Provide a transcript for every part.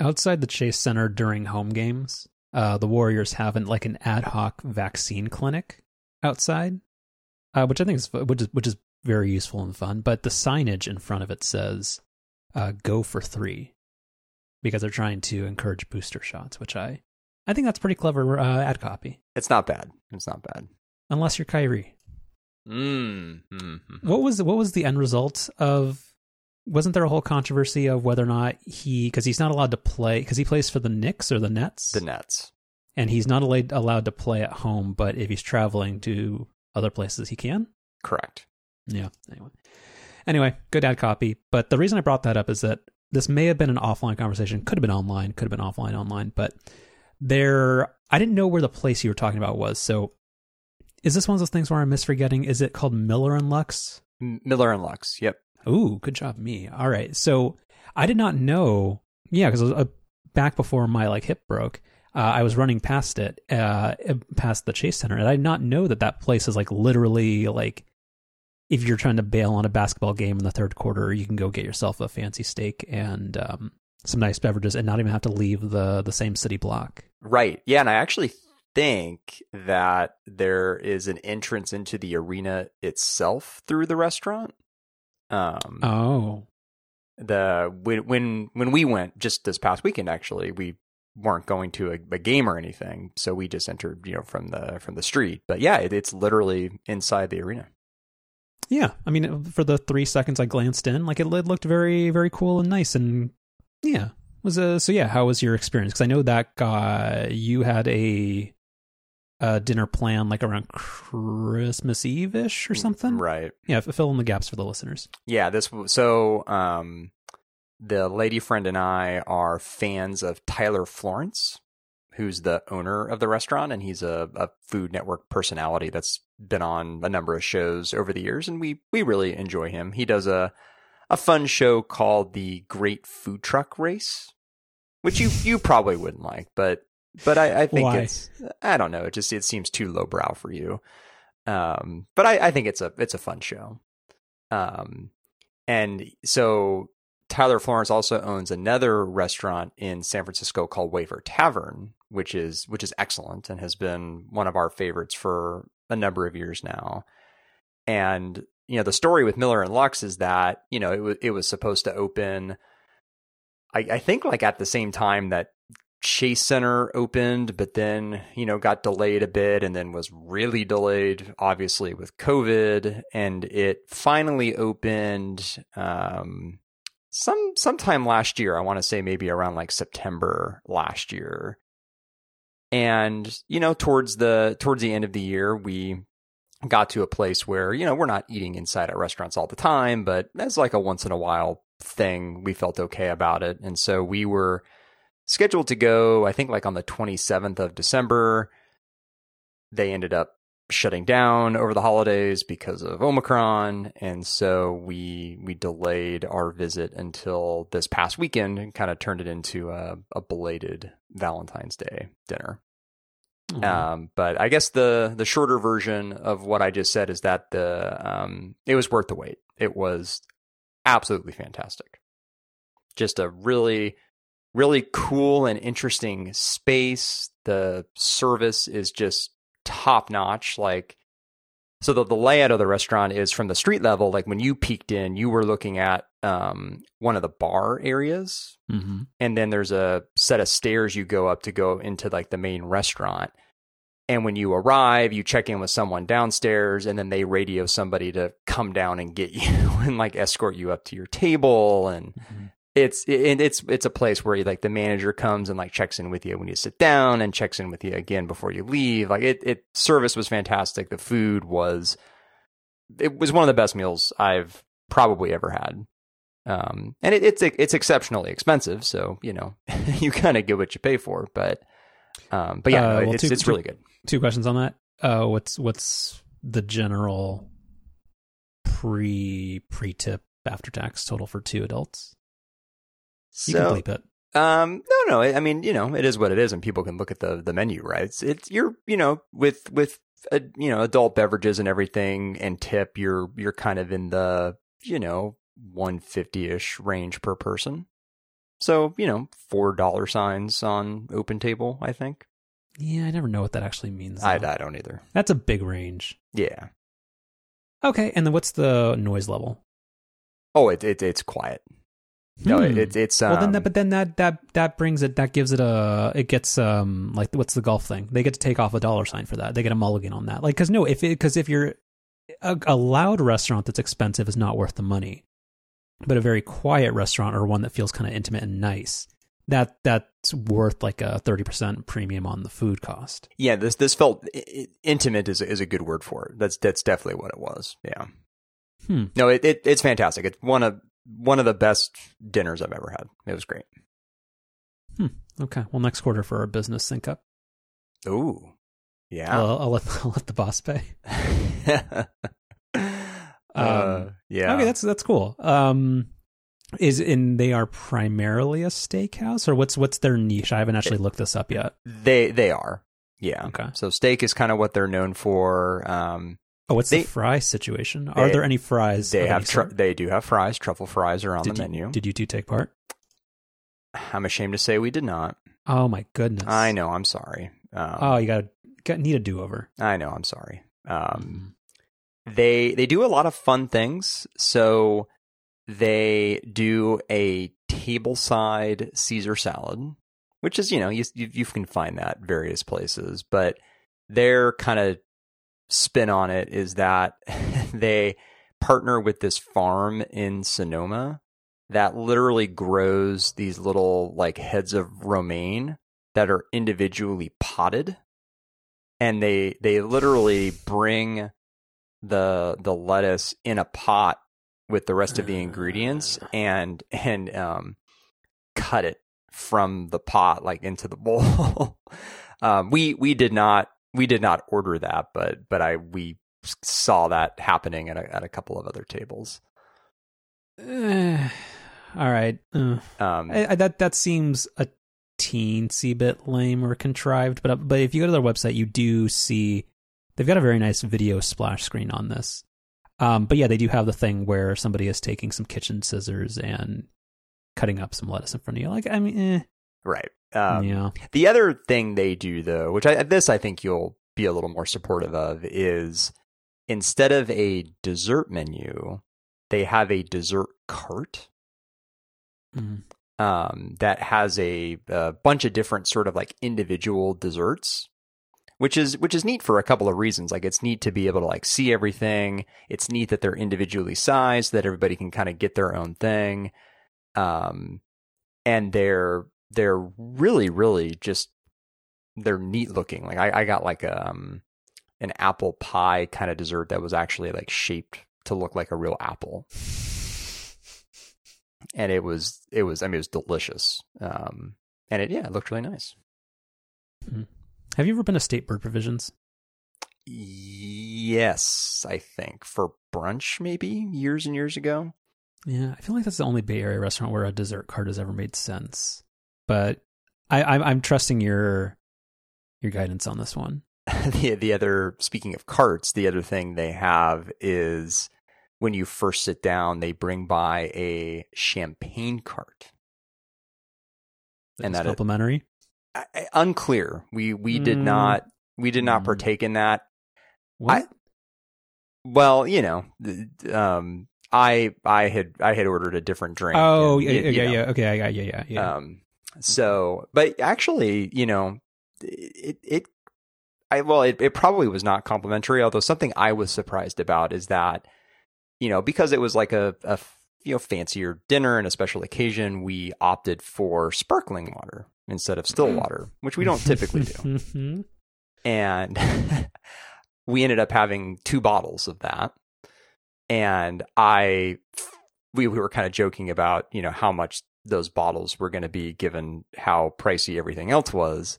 outside the Chase Center during home games, uh, the Warriors have an, like an ad hoc vaccine clinic outside, uh, which I think is which is which is very useful and fun. But the signage in front of it says uh, "Go for three because they're trying to encourage booster shots, which I I think that's pretty clever uh, ad copy. It's not bad. It's not bad. Unless you're Kyrie. Mm. Mm-hmm. What was what was the end result of? Wasn't there a whole controversy of whether or not he because he's not allowed to play because he plays for the Knicks or the Nets? The Nets. And he's not allowed allowed to play at home, but if he's traveling to other places, he can. Correct. Yeah. Anyway. Anyway, good ad copy. But the reason I brought that up is that this may have been an offline conversation, could have been online, could have been offline, online, but there, I didn't know where the place you were talking about was. So is this one of those things where I'm misforgetting? Is it called Miller and Lux? Miller and Lux. Yep. Ooh, good job, me. All right. So I did not know. Yeah, because uh, back before my like hip broke, uh, I was running past it, uh, past the Chase Center, and I did not know that that place is like literally like if you're trying to bail on a basketball game in the third quarter, you can go get yourself a fancy steak and um, some nice beverages, and not even have to leave the the same city block. Right. Yeah, and I actually think that there is an entrance into the arena itself through the restaurant. Um, oh, the when when when we went just this past weekend, actually, we weren't going to a, a game or anything, so we just entered, you know, from the from the street. But yeah, it, it's literally inside the arena. Yeah, I mean, for the three seconds I glanced in, like it, it looked very, very cool and nice, and yeah, was a so yeah. How was your experience? Because I know that guy you had a a dinner plan like around Christmas Eve ish or something, right? Yeah, fill in the gaps for the listeners. Yeah, this so um, the lady friend and I are fans of Tyler Florence, who's the owner of the restaurant, and he's a, a Food Network personality that's been on a number of shows over the years, and we we really enjoy him. He does a a fun show called the Great Food Truck Race, which you you probably wouldn't like, but but I, I think Why? it's I don't know. It just it seems too lowbrow for you. Um, but I, I think it's a it's a fun show. Um, and so Tyler Florence also owns another restaurant in San Francisco called Wayfare Tavern, which is which is excellent and has been one of our favorites for a number of years now. And you know, the story with Miller and Lux is that you know it was it was supposed to open. I, I think like at the same time that Chase Center opened, but then, you know, got delayed a bit and then was really delayed, obviously, with COVID. And it finally opened um, some sometime last year. I want to say maybe around like September last year. And, you know, towards the towards the end of the year, we got to a place where, you know, we're not eating inside at restaurants all the time, but as like a once in a while thing, we felt okay about it. And so we were scheduled to go, I think like on the 27th of December. They ended up shutting down over the holidays because of Omicron. And so we we delayed our visit until this past weekend and kind of turned it into a, a belated Valentine's Day dinner. Mhm. Um, but I guess the the shorter version of what I just said is that the um, it was worth the wait. It was absolutely fantastic. Just a really really cool and interesting space. The service is just top notch. Like so the, the layout of the restaurant is from the street level. Like when you peeked in, you were looking at um, one of the bar areas Mhm. and then there's a set of stairs you go up to go into like the main restaurant. And when you arrive, you check in with someone downstairs, and then they radio somebody to come down and get you and like escort you up to your table. And Mhm. It's it, it's it's a place where like the manager comes and like checks in with you when you sit down and checks in with you again before you leave. Like it, it service was fantastic. The food was it was one of the best meals I've probably ever had. Um, and it, it's it's exceptionally expensive, so you know you kind of get what you pay for. But um, but yeah, Uh, no, well, it's two- it's really good. Two questions on that. Uh, what's what's the general pre pre tip after tax total for two adults? You So can bleep it. Um, no, no. I mean, you know, it is what it is, and people can look at the the menu, right? It's, it's you're, you know, with with uh, you know adult beverages and everything, and tip, you're you're kind of in the you know one fifty ish range per person. So, you know, four dollar signs on Open Table, I think. Yeah, I never know what that actually means. I. I don't either. That's a big range. Yeah. Okay, and then what's the noise level? Oh, it, it it's quiet. No, Hmm. it, it's it's um, well, then that, but then that that that brings it. That gives it a. It gets um like what's the golf thing? They get to take off a dollar sign for that. They get a mulligan on that. Like, because no, if because if you're a, a loud restaurant that's expensive is not worth the money, but a very quiet restaurant or one that feels kind of intimate and nice, that that's worth like a thirty percent premium on the food cost. yeah. This this felt intimate is is a good word for it. That's that's definitely what it was. Yeah. Hmm. No, it, it it's fantastic. It's one of one of the best dinners I've ever had. It was great. Okay, well, next quarter for our business sync up. Ooh. Yeah. I'll, I'll let I'll let the boss pay. uh, yeah. Okay, that's that's cool. Um, is in they are primarily a steakhouse, or what's what's their niche? I haven't actually looked this up yet. they they are. Yeah. Okay. So steak is kind of what they're known for. Um, Oh, what's They- the fry situation? Are they- there any fries? they have sort? they do have fries. Truffle fries are on did the you, menu. Did you two take part? I'm ashamed to say we did not. Oh my goodness! I know. I'm sorry. Um, Oh, you got got need a do over. I know. I'm sorry. Um, they they do a lot of fun things. So they do a tableside Caesar salad, which is you know you you, you can find that various places, but their kind of spin on it is that they partner with this farm in Sonoma that literally grows these little like heads of romaine that are individually potted. And they they literally bring the the lettuce in a pot with the rest of the ingredients and and um cut it from the pot like into the bowl. Um we we did not we did not order that but but i we saw that happening at a, at a couple of other tables Eh, all right. Uh, um I, I, that that seems a teensy bit lame or contrived, but but if you go to their website, you do see they've got a very nice video splash screen on this. Um, but yeah, they do have the thing where somebody is taking some kitchen scissors and cutting up some lettuce in front of you. Like, I mean, eh, right um yeah, The other thing they do, though, which I, this I think you'll be a little more supportive of, is instead of a dessert menu, they have a dessert cart Mhm. um, that has a, a bunch of different sort of like individual desserts. Which is which is neat for a couple of reasons. Like it's neat to be able to like see everything. It's neat that they're individually sized, that everybody can kind of get their own thing. Um, and they're they're really really just they're neat looking. Like i, I got like um an apple pie kind of dessert that was actually like shaped to look like a real apple. And it was it was i mean it was delicious. Um and it yeah it looked really nice. Have you ever been to State Bird Provisions? yes i think. For brunch maybe years and years ago. Yeah, I feel like that's the only Bay Area restaurant where a dessert cart has ever made sense. But I, I'm, I'm trusting your your guidance on this one. the the other speaking of carts, the other thing they have is when you first sit down, they bring by a champagne cart. And It's that complimentary. I, I- unclear. We we did Mm. not we did not Mm. partake in that. What? Well, you know, um, I I had I had ordered a different drink. oh, and, yeah, you- yeah, you yeah, know, yeah. Okay, I got yeah, yeah, yeah. Um, so, but actually, you know, it, it, I, well, it, it probably was not complimentary, although something I was surprised about is that, you know, because it was like a, a, you know, fancier dinner and a special occasion, we opted for sparkling water instead of still mm. water, which we don't typically do. And we ended up having two bottles of that. And I, we, we were kind of joking about, you know, how much those bottles were going to be given how pricey everything else was.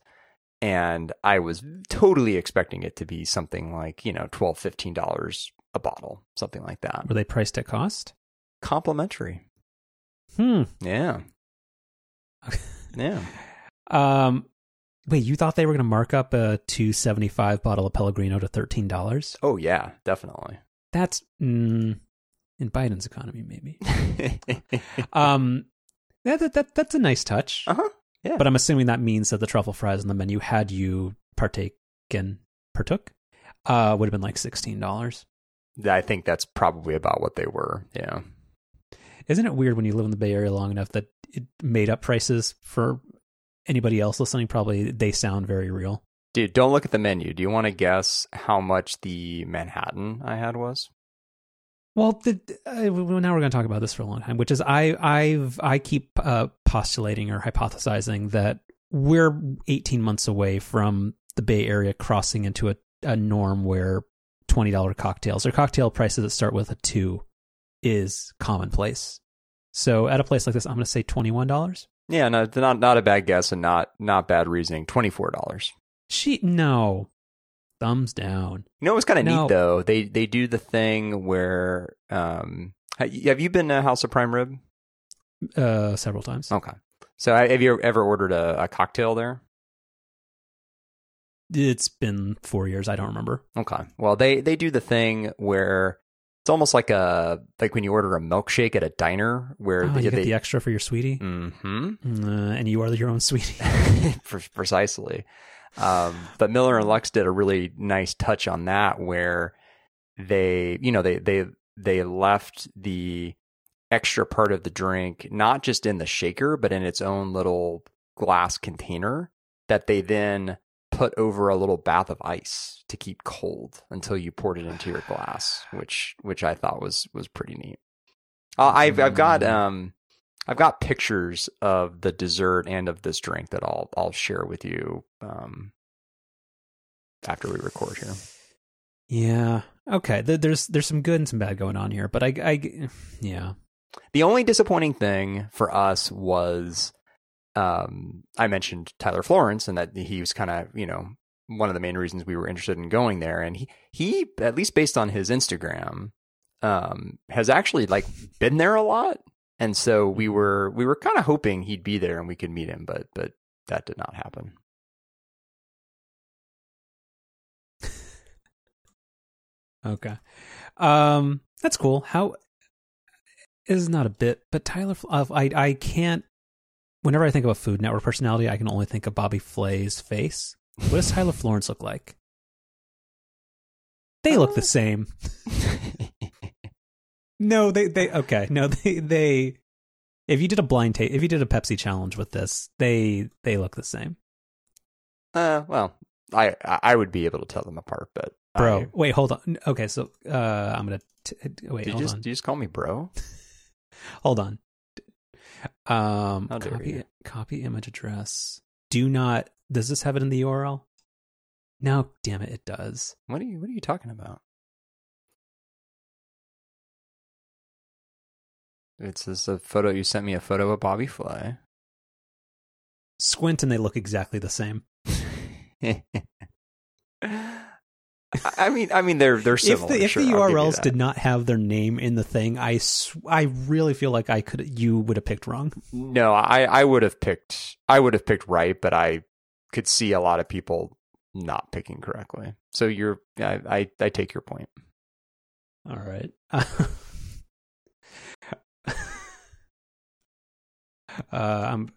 And I was totally expecting it to be something like, you know, $12, $15 a bottle, something like that. Were they priced at cost? Complimentary. Hmm. Yeah. Yeah. Um. Wait, you thought they were going to mark up a two seventy five bottle of Pellegrino to thirteen dollars? Oh, yeah, definitely. That's mm, in Biden's economy, maybe. Um, Yeah, that, that that's a nice touch. Uh huh. Yeah. But I'm assuming that means that the truffle fries on the menu, had you partaken, partook, uh, would have been like sixteen dollars. I think that's probably about what they were. Yeah. Isn't it weird when you live in the Bay Area long enough that it made up prices for anybody else listening? Probably they sound very real. Dude, don't look at the menu. Do you want to guess how much the Manhattan I had was? Well, the, uh, now we're going to talk about this for a long time, which is I I've I keep uh, postulating or hypothesizing that we're 18 months away from the Bay Area crossing into a, a norm where $20 cocktails or cocktail prices that start with a 2 is commonplace. So at a place like this, I'm going to say $21. Yeah, no, not not a bad guess and not not bad reasoning. Twenty four dollars. She no, thumbs down. You know what's kind of No. neat though? They they do the thing where um have you been to House of Prime Rib? Uh, several times. Okay. So have you ever ordered a, a cocktail there? It's been four years. I don't remember. Okay. Well, they they do the thing where it's almost like a like when you order a milkshake at a diner where Oh, they, you get they the extra for your sweetie, hmm uh, and you are your own sweetie. precisely. Um, but Miller and Lux did a really nice touch on that, where they, you know, they they they left the extra part of the drink not just in the shaker, but in its own little glass container that they then put over a little bath of ice to keep cold until you poured it into your glass, which which I thought was was pretty neat. Uh, I've I've got Mm. um I've got pictures of the dessert and of this drink that I'll I'll share with you um after we record here. yeah. Okay. There's there's some good and some bad going on here, but I I yeah. The only disappointing thing for us was um, I mentioned Tyler Florence and that he was kind of, you know, one of the main reasons we were interested in going there. And he, he at least based on his Instagram, um, has actually like been there a lot. And so we were we were kind of hoping he'd be there and we could meet him, but but that did not happen. Okay. Um, that's cool. How is not a bit, but Tyler, uh, I I can't. Whenever I think of a Food Network personality, I can only think of Bobby Flay's face. What does Tyler Florence look like? They look the Uh, same. No, they they okay. No, they they. If you did a blind taste, if you did a Pepsi challenge with this, they they look the same. uh, well, I I would be able to tell them apart, but Bro, I- wait, hold on. Okay, so uh, I'm gonna t- wait. hold just on. you just call me bro? Hold on. Um, copy you. copy image address. Do not. Does this have it in the URL? No, damn it, it does. What are you What are you talking about? It's this a photo you sent me a photo of Bobby Flay. Squint and they look exactly the same. I I mean, I mean, they're they're If similar. the if sure, the I'll give you URLs did not have their name in the thing, I sw- I really feel like I could you would have picked wrong. no, I I would have picked I would have picked right, but I could see a lot of people not picking correctly. So you're I I, I take your point. All right. uh, I'm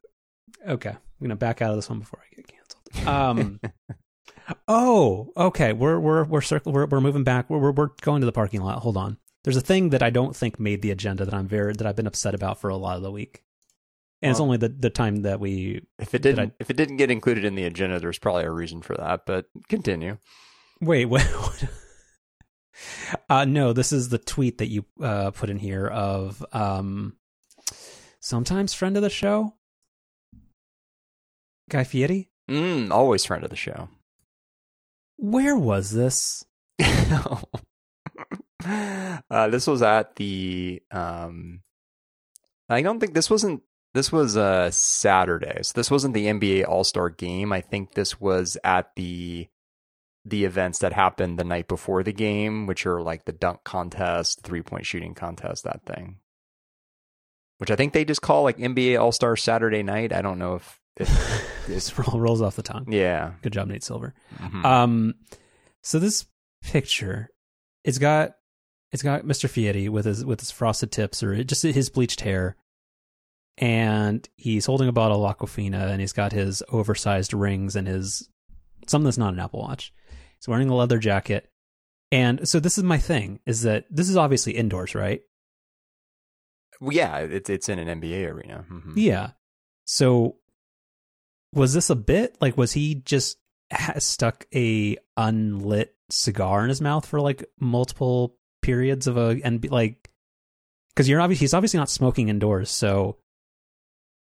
okay. I'm gonna back out of this one before I get canceled. Um. oh, okay. We're we're we're circle. We're we're moving back. We're, we're we're going to the parking lot. Hold on. There's a thing that I don't think made the agenda that I'm very that I've been upset about for a lot of the week, and it's only the the time that we If it Did didn't if it didn't get included in the agenda, there's probably a reason for that. But continue. Wait, what? what? Uh, no, this is the tweet that you uh, put in here of um, sometimes friend of the show, Guy Fieri. Mm, always friend of the show. Where was this? uh, this was at the. Um, I don't think this wasn't. This was uh, Saturday, so this wasn't the NBA All Star Game. I think this was at the the events that happened the night before the game, which are like the dunk contest, three point shooting contest, that thing. Which I think they just call like NBA All Star Saturday Night. I don't know if, if This roll, rolls off the tongue. yeah. Good job, Nate Silver. Mhm. Um, so this picture, it's got it's got Mr. Fieri with his with his frosted tips or just his bleached hair, and he's holding a bottle of Aquafina, and he's got his oversized rings and his something that's not an Apple Watch. He's wearing a leather jacket, and so this is my thing: is that this is obviously indoors, right? Well, yeah, it's it's in an NBA arena. Mhm. Yeah. So was this a bit like was he just stuck a unlit cigar in his mouth for like multiple periods of a and like because you're obviously he's obviously not smoking indoors. So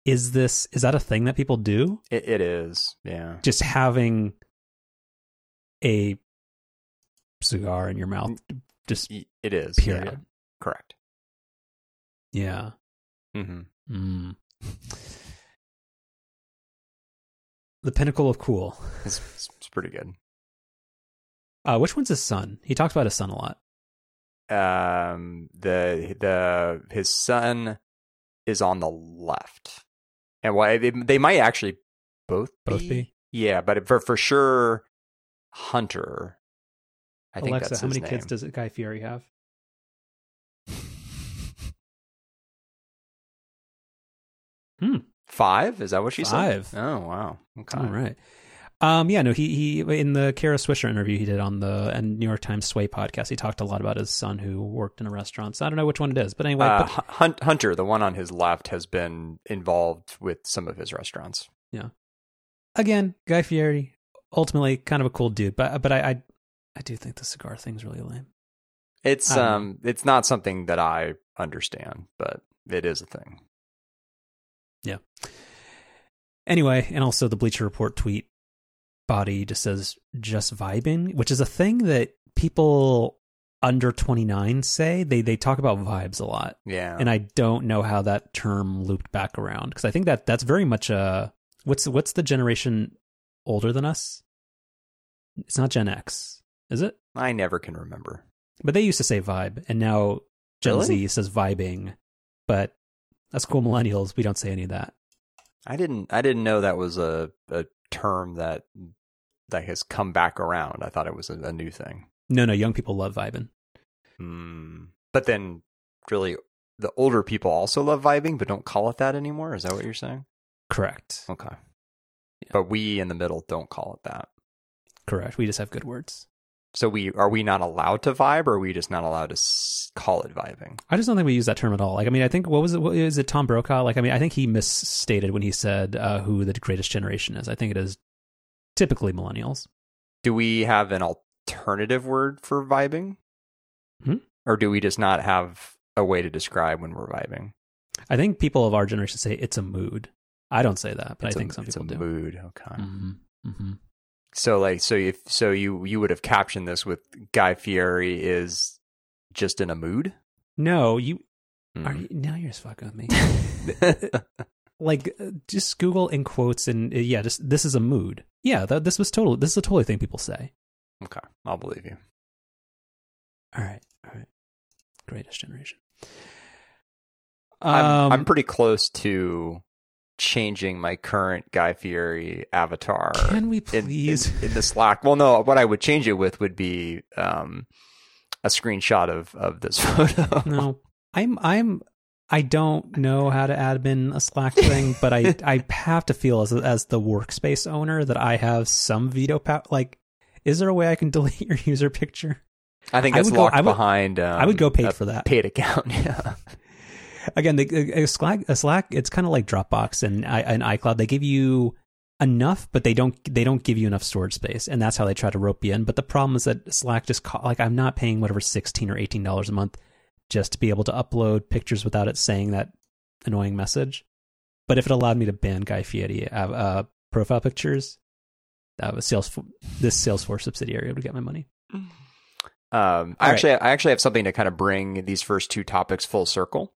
is this is that a thing that people do? It, it is. Yeah. Just having a cigar in your mouth, just It is. period. Yeah. Correct. Yeah. hmm Mm. The pinnacle of cool. It's, it's, pretty good. Uh, which one's his son? He talks about his son a lot. Um, the the his son is on the left, and why they, they might actually both Both be? Yeah, but for for sure, Hunter. I think Alexa, that's how many kids does Guy Fieri have? Five? Is that what she Five. said? Oh wow. Okay. All right. Um, yeah, no, he he in the Kara Swisher interview he did on the and New York Times Sway podcast, he talked a lot about his son who worked in a restaurant. So I don't know which one it is, but anyway, Uh, but- Hun- Hun- Hunter, the one on his left, has been involved with some of his restaurants. Yeah. Again, Guy Fieri, ultimately kind of a cool dude, but but I I, I do think the cigar thing's really lame. It's I don't know. um, it's not something that I understand, but it is a thing. Anyway, and also the Bleacher Report tweet body just says just vibing, which is a thing that people under 29 say. They they talk about vibes a lot. Yeah. And I don't know how that term looped back around because I think that that's very much a what's what's the generation older than us? It's not Gen X, is it? I never can remember. But they used to say vibe, and now Gen Really? Z says vibing. But that's cool, millennials. We don't say any of that. I didn't. I didn't know that was a a term that that has come back around. I thought it was a, a new thing. No, no, young people love vibing. Hmm. But then, really, the older people also love vibing, but don't call it that anymore. Is that what you're saying? Correct. Okay. But we in the middle don't call it that. Correct. We just have good words. So we are we not allowed to vibe, or are we just not allowed to s- call it vibing? I just don't think we use that term at all. Like, I mean, I think what was it? What, is it Tom Brokaw? Like, I mean, I think he misstated when he said uh, who the greatest generation is. I think it is typically millennials. Do we have an alternative word for vibing, Hmm? or do we just not have a way to describe when we're vibing? I think people of our generation say it's a mood. I don't say that, but It's I a- think some it's people a do. mood. Okay. Mm-hmm. Mm-hmm. So like so if so you you would have captioned this with Guy Fieri is just in a mood. No, you Hmm. are. You, now you're just fucking with me. like, uh, just Google in quotes and uh, yeah, just this is a mood. Yeah, this was total. This is a totally thing people say. okay, I'll believe you. All right, all right. Greatest generation. I'm Um, I'm pretty close to changing my current Guy Fieri avatar. Can we in, in, please? in the Slack? Well, no. What I would change it with would be um, a screenshot of of this photo. no, I'm I'm I don't know how to admin a Slack thing, but I I have to feel as as the workspace owner that I have some veto power. Like, is there a way I can delete your user picture? I think I that's go- locked I would- behind. Um, I would go paid a for that. paid account. Yeah. Again, the, a Slack a Slack it's kind of like Dropbox and i and iCloud. They give you enough, but they don't they don't give you enough storage space, and that's how they try to rope you in. But the problem is that Slack just co- like I'm not paying whatever sixteen or eighteen dollars a month just to be able to upload pictures without it saying that annoying message. But if it allowed me to ban Guy Fieri uh, uh, profile pictures, that was sales this Salesforce subsidiary would get my money. Um, I All right. actually, I actually have something to kind of bring these first two topics full circle.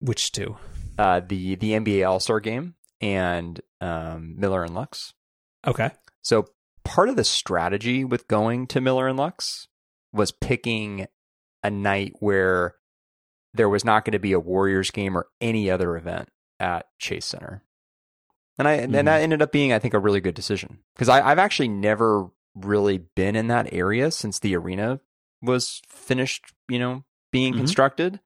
Which two? Uh, the the NBA All Star Game and um, Miller and Lux. Okay. So part of the strategy with going to Miller and Lux was picking a night where there was not going to be a Warriors game or any other event at Chase Center. And I Mhm. and that ended up being, I think, a really good decision because I've actually never really been in that area since the arena was finished, you know, being Mhm. constructed.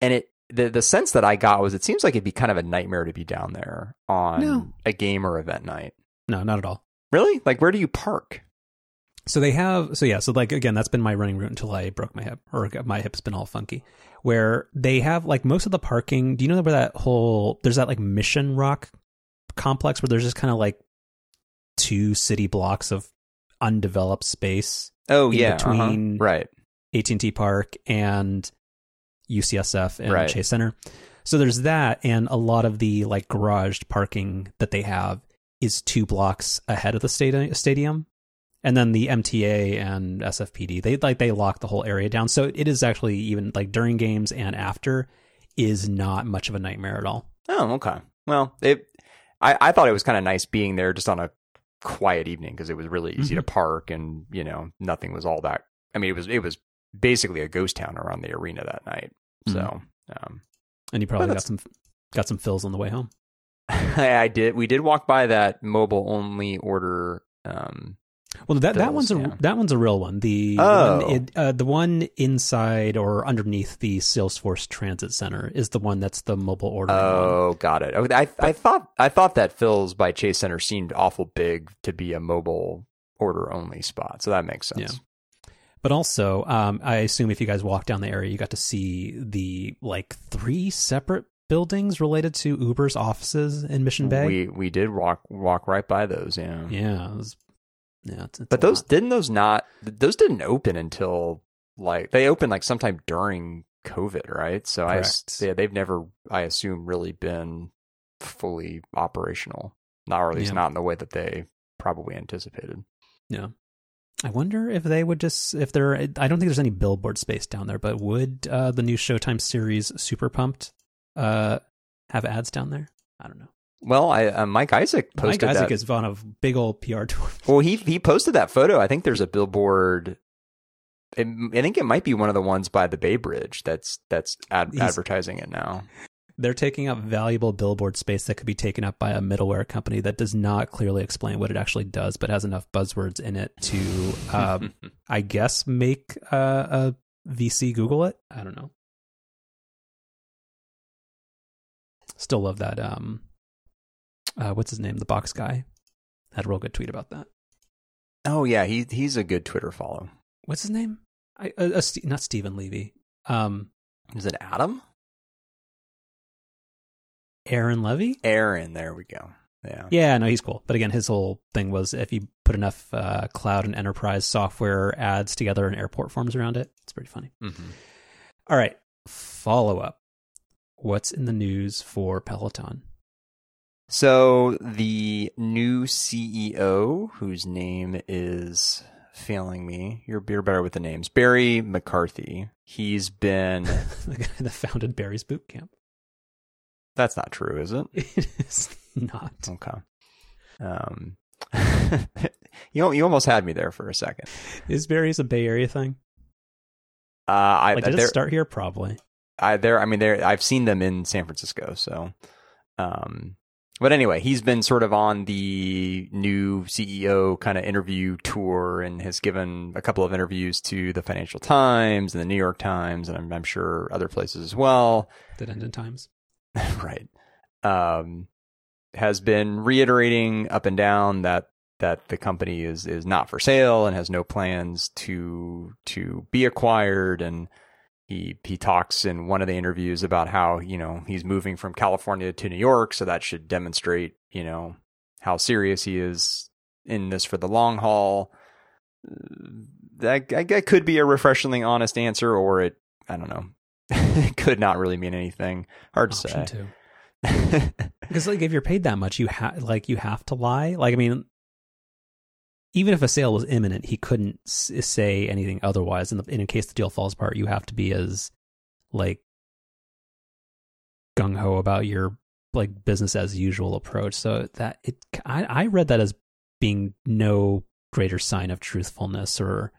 And it the the sense that I got was it seems like it'd be kind of a nightmare to be down there on No. a game or event night. No, not at all. Really? Like where do you park? So they have, so yeah, so like again, that's been my running route until I broke my hip, or my hip's been all funky. Where they have like most of the parking. Do you know where that whole there's that like Mission Rock complex where there's just kind of like two city blocks of undeveloped space, Oh yeah, uh-huh. between- right. AT and T Park and UCSF and Right. Chase Center. So there's that, and a lot of the like garaged parking that they have is two blocks ahead of the stadium, and then the MTA and SFPD they like they lock the whole area down. So it is actually even like during games and after is not much of a nightmare at all. Oh, okay. Well, it. I I thought it was kind of nice being there just on a quiet evening because it was really easy to mm-hmm. park and you know nothing was all that. I mean, it was it was basically a ghost town around the arena that night. So. Um, And you probably got some got some Philz on the way home. I did. We did walk by that mobile only order. Um, Well, that that Bills, one's a that one's a real one. The Oh. one, it, uh, the one inside or underneath the Salesforce Transit Center is the one that's the mobile order. one. oh, got it. Okay, I I thought I thought that Philz by Chase Center seemed awful big to be a mobile order only spot. So that makes sense. Yeah. But also, um, I assume if you guys walk down the area, you got to see the like three separate buildings related to Uber's offices in Mission Bay. We we did walk walk right by those. Yeah. yeah, it was, yeah. It's, it's But those lot. didn't those not those didn't open until like they opened like sometime during COVID, right? So I Correct. yeah, they've never I assume really been fully operational. Not or at least Yeah. not in the way that they probably anticipated. Yeah. I wonder if they would just if there. I don't think there's any billboard space down there, but would uh, the new Showtime series Super Pumped uh, have ads down there? I don't know. Well, I uh, Mike Isaac posted Mike Isaac that. is on a big old PR tour. well, he he posted that photo. I think there's a billboard. It, I think it might be one of the ones by the Bay Bridge that's that's ad- advertising it now. They're taking up valuable billboard space that could be taken up by a middleware company that does not clearly explain what it actually does, but has enough buzzwords in it to, uh, I guess, make uh, a VC Google it. I don't know. Still love that. Um, uh, what's his name? The box guy had a real good tweet about that. oh yeah, he he's a good Twitter follow. What's his name? I, uh, uh, not Steven Levy. Um, Is it Adam? Aaron Levie. Aaron, there we go. Yeah. Yeah, no, he's cool. But again, his whole thing was if you put enough uh, cloud and enterprise software ads together and airport forms around it, it's pretty funny. hmm All right, follow up. What's in the news for Peloton? So the new CEO, whose name is failing me, you're, you're better with the names, Barry McCarthy. He's been. the guy that founded Barry's Boot Camp. That's not true, is it? It is not. Okay. Um, you you almost had me there for a second. Is Barry's a Bay Area thing? Uh, I Like, did it start here? Probably. I there I mean there I've seen them in San Francisco, so um but anyway, he's been sort of on the new CEO kind of interview tour and has given a couple of interviews to the Financial Times and the New York Times and I'm, I'm sure other places as well. Did end in times. right. Um has been reiterating up and down that that the company is is not for sale and has no plans to to be acquired and he he talks in one of the interviews about how you know he's moving from California to New York, so that should demonstrate you know how serious he is in this for the long haul. That, that could be a refreshingly honest answer, or it I don't know, could not really mean anything. Hard to Option say. Because like if you're paid that much, you have like you have to lie. Like I mean, even if a sale was imminent, he couldn't s- say anything otherwise. In, the, in case the deal falls apart, you have to be as like gung ho about your like business as usual approach. So that it, I, I read that as being no greater sign of truthfulness or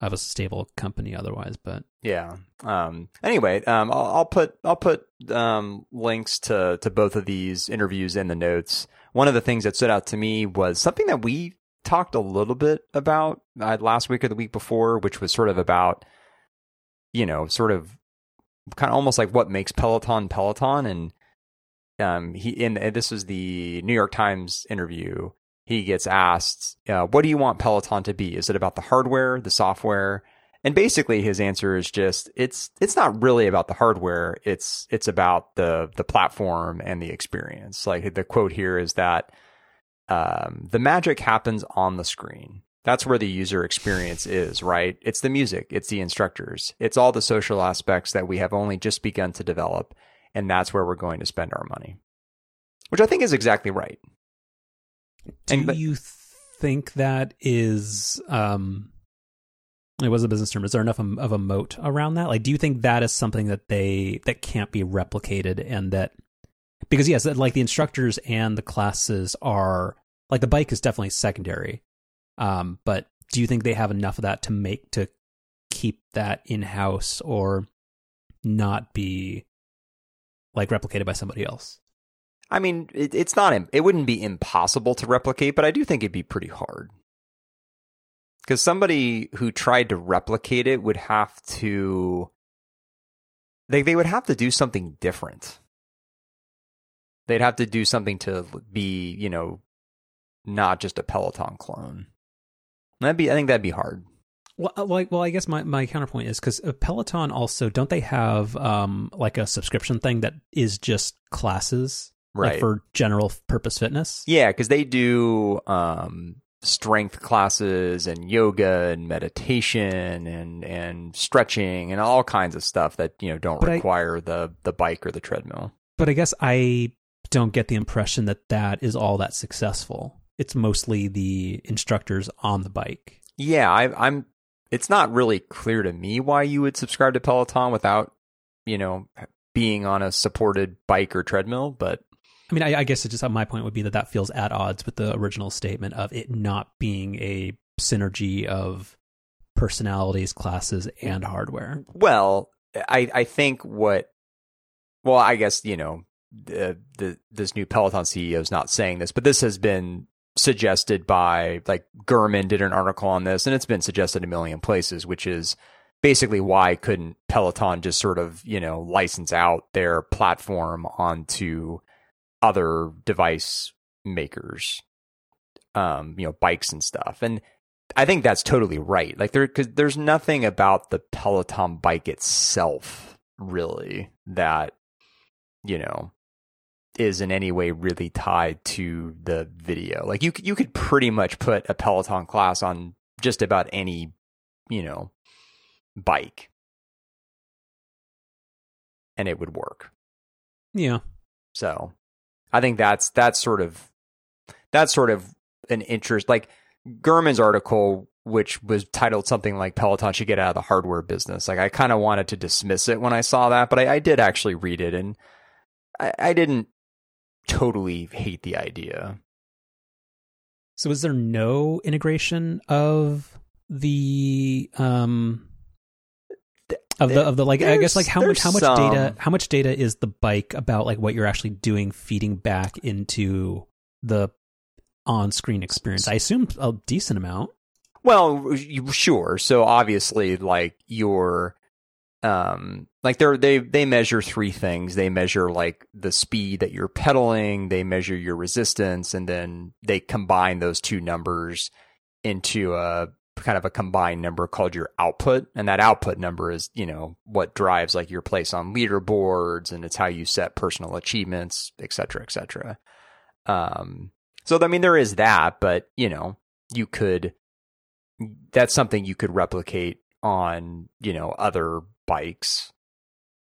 of a stable company otherwise. But Yeah. Um, anyway, um, I'll, I'll put I'll put um, links to to both of these interviews in the notes. One of the things that stood out to me was something that we talked a little bit about uh, last week or the week before, which was sort of about you know sort of kind of almost like what makes Peloton Peloton. And um, he in this was the New York Times interview. He gets asked, uh, "What do you want Peloton to be? Is it about the hardware, the software?" And basically, his answer is just it's it's not really about the hardware. It's it's about the the platform and the experience. Like the quote here is that um, the magic happens on the screen. That's where the user experience is, right? It's the music, it's the instructors, it's all the social aspects that we have only just begun to develop, and that's where we're going to spend our money. Which I think is exactly right. Do and, but, you think that is um it was a business term. Is there enough of a moat around that? Like, do you think that is something that they that can't be replicated, and that because yes, like the instructors and the classes are like the bike is definitely secondary, um, but do you think they have enough of that to make to keep that in house or not be like replicated by somebody else? I mean, it, it's not. It wouldn't be impossible to replicate, but I do think it'd be pretty hard because somebody who tried to replicate it would have to. They they would have to do something different. They'd have to do something to be, you know, not just a Peloton clone. That'd be, I think that'd be hard. Well, uh, well, well I guess my, my counterpoint is because Peloton also don't they have um like a subscription thing that is just classes, right, like for general purpose fitness? Yeah, because they do um strength classes and yoga and meditation and and stretching and all kinds of stuff that you know don't but require I, the the bike or the treadmill. But I guess I don't get the impression that that is all that successful. It's mostly the instructors on the bike. Yeah, I, I'm. It's not really clear to me why you would subscribe to Peloton without, you know, being on a supported bike or treadmill. But I mean, I, I guess it just my point would be that that feels at odds with the original statement of it not being a synergy of personalities, classes, and hardware. Well, I I think what. Well, I guess you know the, the this new Peloton CEO is not saying this, but this has been suggested by like Gurman did an article on this, and it's been suggested a million places, which is basically why couldn't Peloton just sort of you know license out their platform onto other device makers, um, you know, bikes and stuff, and I think that's totally right. Like there, because there's nothing about the Peloton bike itself really that you know is in any way really tied to the video. Like you you could pretty much put a Peloton class on just about any, you know, bike and it would work. Yeah. So, I think that's that's sort of that's sort of an interest like Gurman's article which was titled something like Peloton should get out of the hardware business. Like I kind of wanted to dismiss it when I saw that, but I, I did actually read it and I, I didn't totally hate the idea. So is there no integration of the um of the of the like I guess like how much how much some... data how much data is the bike about like what you're actually doing feeding back into the on-screen experience? I assume a decent amount. Well, sure. So obviously like your um like they they they measure three things they measure like the speed that you're pedaling they measure your resistance and then they combine those two numbers into a kind of a combined number called your output and that output number is you know what drives like your place on leaderboards and it's how you set personal achievements et cetera et cetera um so i mean there is that but you know you could that's something you could replicate on you know other bikes.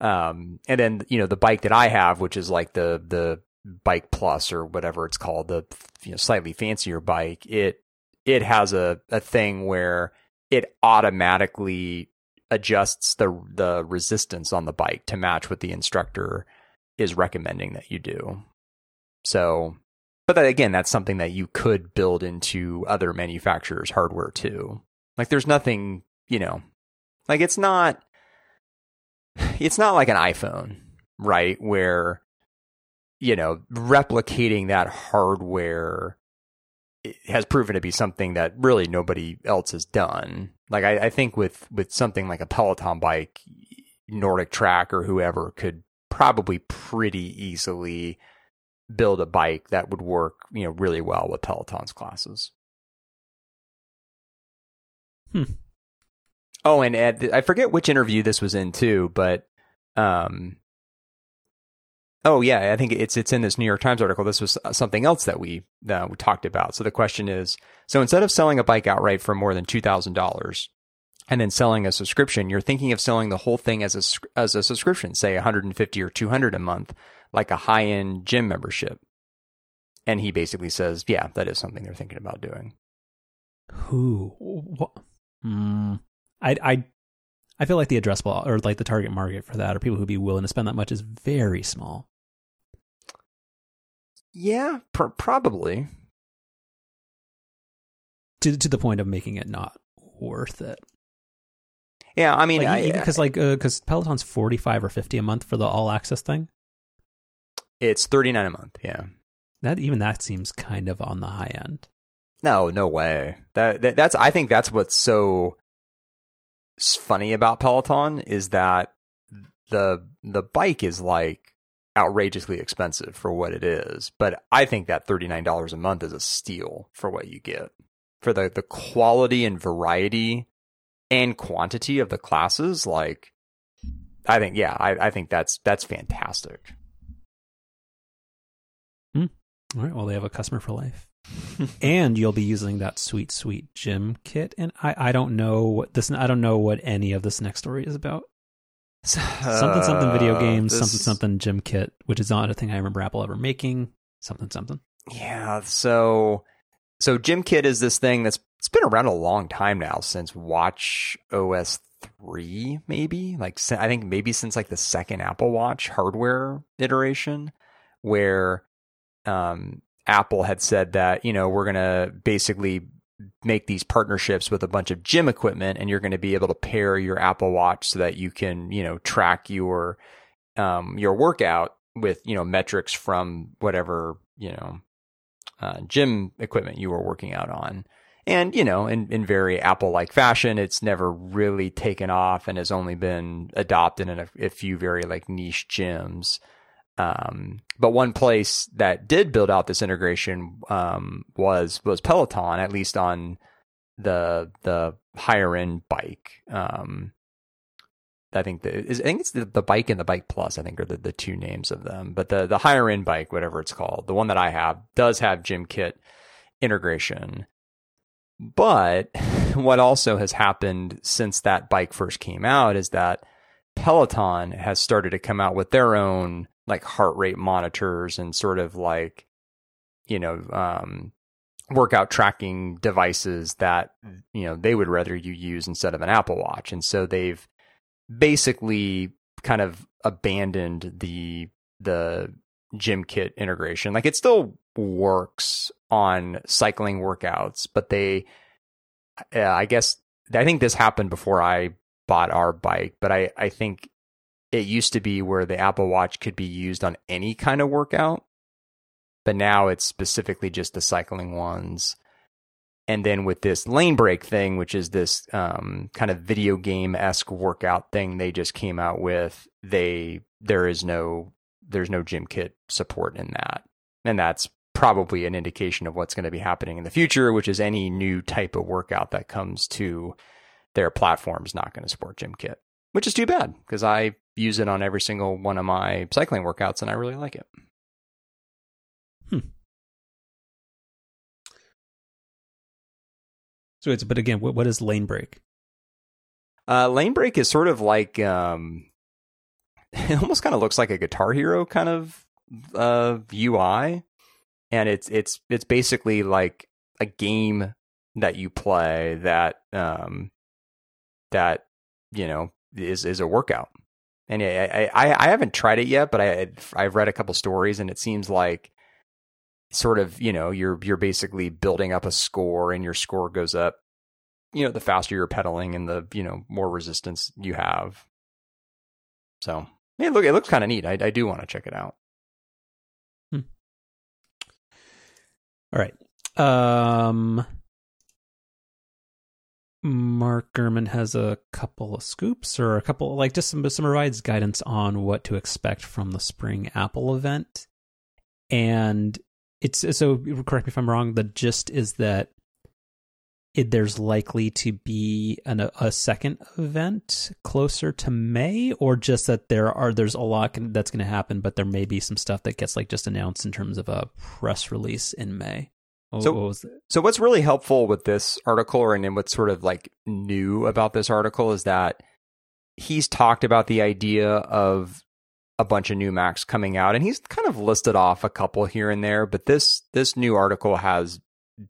Um, and then you know the bike that I have, which is like the the bike plus or whatever it's called, the you know slightly fancier bike. It it has a a thing where it automatically adjusts the the resistance on the bike to match what the instructor is recommending that you do. So, but that, again, that's something that you could build into other manufacturers' hardware too. Like, there's nothing, you know, like it's not it's not like an iPhone, right? Where, you know, replicating that hardware has proven to be something that really nobody else has done. Like I, I think with with something like a Peloton bike, Nordic Track or whoever could probably pretty easily build a bike that would work, you know, really well with Peloton's classes. Hmm. Oh, and Ed, I forget which interview this was in too, but um, oh yeah, I think it's it's in this New York Times article. This was something else that we we talked about. So the question is, so instead of selling a bike outright for more than two thousand dollars, and then selling a subscription, you're thinking of selling the whole thing as a as a subscription, say 150 or 200 a month, like a high end gym membership. And he basically says, yeah, that is something they're thinking about doing. Who? What? Mm, I I I feel like the addressable or like the target market for that, or people who'd be willing to spend that much, is very small. Yeah, pr- probably. To to the point of making it not worth it. Yeah, I mean, because like because uh, Peloton's forty five or fifty a month for the all access thing. It's thirty nine a month. Yeah, that even that seems kind of on the high end. No, no way. That, that that's I think that's what's so funny about Peloton is that the the bike is like outrageously expensive for what it is, but I think that thirty nine dollars a month is a steal for what you get for the the quality and variety and quantity of the classes. Like, I think yeah, I, I think that's that's fantastic. Hmm. All right. Well, they have a customer for life. and you'll be using that sweet, sweet GymKit. And I, I don't know what this. I don't know what any of this next story is about. Something, something video uh, games, this... something, something GymKit, which is not a thing I remember Apple ever making. Something, something. Yeah. So, so GymKit is this thing that's it's been around a long time now since Watch OS three, maybe like I think maybe since like the second Apple Watch hardware iteration, where um, Apple had said that, you know, we're going to basically make these partnerships with a bunch of gym equipment and you're going to be able to pair your Apple Watch so that you can, you know, track your um, your workout with, you know, metrics from whatever, you know, uh, gym equipment you were working out on. And, you know, in, in very Apple like fashion, it's never really taken off and has only been adopted in a, a few very like niche gyms. Um, but one place that did build out this integration um, was was Peloton, at least on the the higher end bike. Um, I think the is, I think it's the, the bike and the bike plus. I think are the, the two names of them. But the the higher end bike, whatever it's called, the one that I have does have GymKit integration. But what also has happened since that bike first came out is that Peloton has started to come out with their own like heart rate monitors and sort of like you know um, workout tracking devices that you know they would rather you use instead of an Apple Watch, and so they've basically kind of abandoned the the GymKit integration. Like it still works on cycling workouts, but they, uh, I guess, I think this happened before I bought our bike, but I I think it used to be where the Apple Watch could be used on any kind of workout, but now it's specifically just the cycling ones. And then with this Lanebreak thing, which is this um, kind of video game esque workout thing they just came out with, they there is no there's no GymKit support in that, and that's probably an indication of what's going to be happening in the future, which is any new type of workout that comes to their platform is not going to support GymKit, which is too bad because I use it on every single one of my cycling workouts, and I really like it. Hmm. So it's but again, what what is Lanebreak? Uh, Lanebreak is sort of like um, it almost kind of looks like a Guitar Hero kind of uh, UI, and it's it's it's basically like a game that you play that um, that you know is is a workout and I, I, I haven't tried it yet, but I I've read a couple stories, and it seems like sort of you know you're you're basically building up a score, and your score goes up, you know, the faster you're pedaling, and the you know more resistance you have. So yeah, look, it looks kind of neat. I I do want to check it out. Hmm. All right. Um Mark Gurman has a couple of scoops or a couple like just some some provides guidance on what to expect from the spring Apple event. And it's so correct me if I'm wrong, the gist is that it, there's likely to be an, a second event closer to May, or just that there are there's a lot that's going to happen, but there may be some stuff that gets like just announced in terms of a press release in May. So, what so what's really helpful with this article, and what's sort of like new about this article, is that he's talked about the idea of a bunch of new Macs coming out, and he's kind of listed off a couple here and there. But this this new article has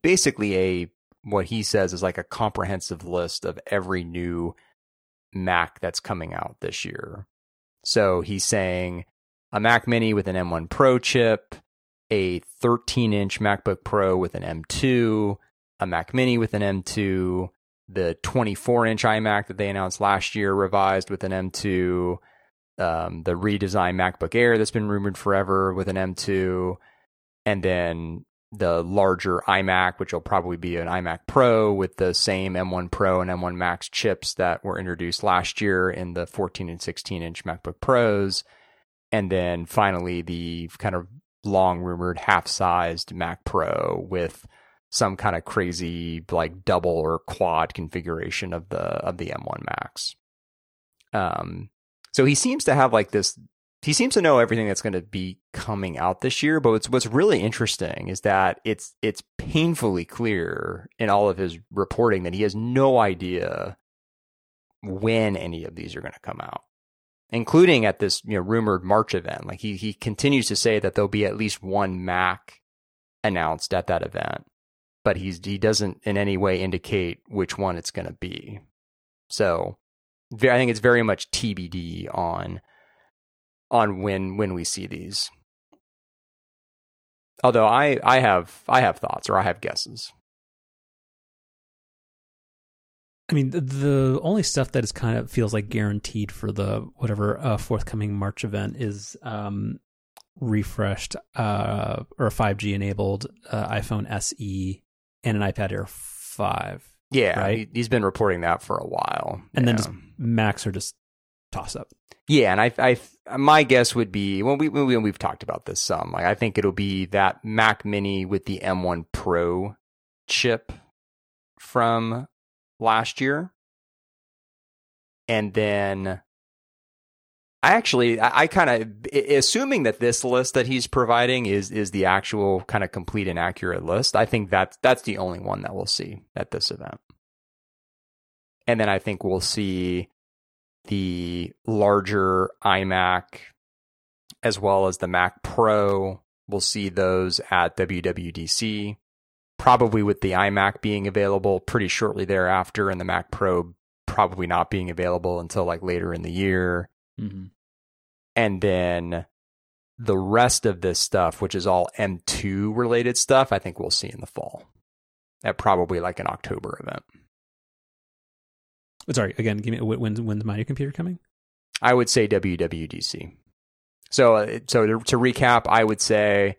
basically a what he says is like a comprehensive list of every new Mac that's coming out this year. So he's saying a Mac Mini with an M1 Pro chip, a 13 inch MacBook Pro with an M2, a Mac Mini with an M2, the 24 inch iMac that they announced last year revised with an M2, um, the redesigned MacBook Air that's been rumored forever with an M2, and then the larger iMac, which will probably be an iMac Pro with the same M1 Pro and M1 Max chips that were introduced last year in the 14 and 16 inch MacBook Pros. And then finally, the kind of long rumored half sized Mac Pro with some kind of crazy like double or quad configuration of the of the M1 Max. Um, so he seems to have like this he seems to know everything that's going to be coming out this year. But what's what's really interesting is that it's it's painfully clear in all of his reporting that he has no idea when any of these are going to come out, including at this you know rumored March event. Like he he continues to say that there'll be at least one Mac announced at that event, but he's he doesn't in any way indicate which one it's going to be. So I think it's very much TBD on on when when we see these. Although I I have I have thoughts or I have guesses. I mean, the, the only stuff that is kind of feels like guaranteed for the whatever uh, forthcoming March event is um, refreshed uh, or 5G enabled uh, iPhone SE and an iPad Air 5. Yeah, right? he, has been reporting that for a while. And yeah. then just Macs are just toss up. Yeah, and I, I, my guess would be when we, when we've talked about this some. Like I think it'll be that Mac Mini with the M1 Pro chip from last year, and then I actually, I, I kind of assuming that this list that he's providing is is the actual kind of complete and accurate list. I think that's that's the only one that we'll see at this event, and then I think we'll see the larger iMac as well as the Mac Pro. We'll see those at WWDC, probably with the iMac being available pretty shortly thereafter, and the Mac Pro probably not being available until like later in the year. Mm-hmm. And then the rest of this stuff, which is all M2 related stuff, I think we'll see in the fall at probably like an October event. Sorry, again, give me when when's my new computer coming? I would say WWDC. So, uh, so to, to, recap, I would say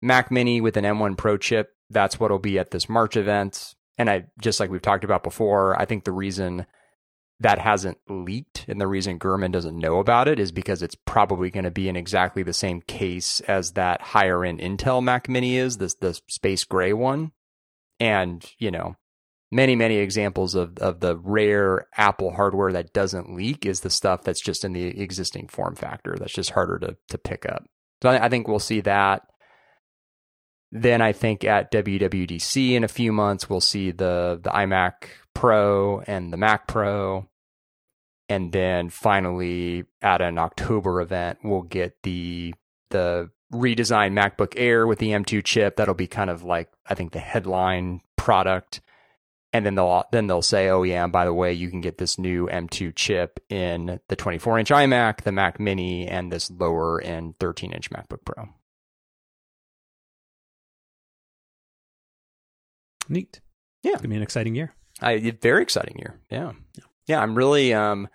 Mac Mini with an M1 Pro chip. That's what'll be at this March event. And I just like we've talked about before, I think the reason that hasn't leaked and the reason Gurman doesn't know about it is because it's probably going to be in exactly the same case as that higher end Intel Mac Mini is, this the space gray one. And, you know, many many examples of of the rare Apple hardware that doesn't leak is the stuff that's just in the existing form factor that's just harder to to pick up. So I, I think we'll see that. Then I think at WWDC in a few months we'll see the the iMac Pro and the Mac Pro. And then finally at an October event we'll get the the redesigned MacBook Air with the M2 chip. That'll be kind of like I think the headline product and then they'll then they'll say, "Oh yeah, and by the way, you can get this new M2 chip in the 24 inch iMac, the Mac Mini, and this lower end 13 inch MacBook Pro." Neat. Yeah, it's gonna be an exciting year. I very exciting year. Yeah, yeah. yeah I'm really um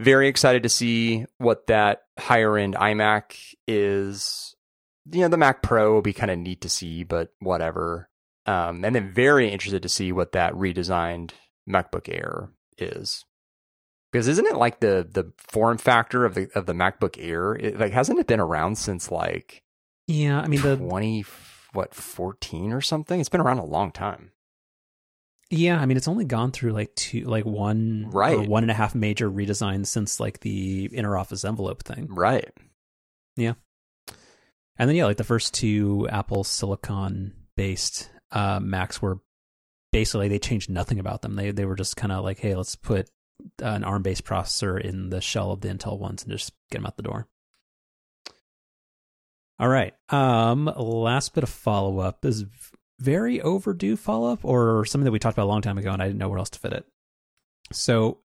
very excited to see what that higher end iMac is. You know, the Mac Pro will be kind of neat to see, but whatever. Um, and then very interested to see what that redesigned MacBook Air is. Because isn't it like the the form factor of the of the MacBook Air? It, like hasn't it been around since like Yeah, I mean the twenty what fourteen or something? It's been around a long time. yeah, I mean it's only gone through like two, like one Right. one and a half major redesigns since like the inner office envelope thing, Right. Yeah, and then yeah, like the first two Apple Silicon based uh, Macs were basically they changed nothing about them. They they were just kind of like, hey, let's put an ARM based processor in the shell of the Intel ones and just get them out the door. All right. Um, last bit of follow up is very overdue follow up or something that we talked about a long time ago and I didn't know where else to fit it. So,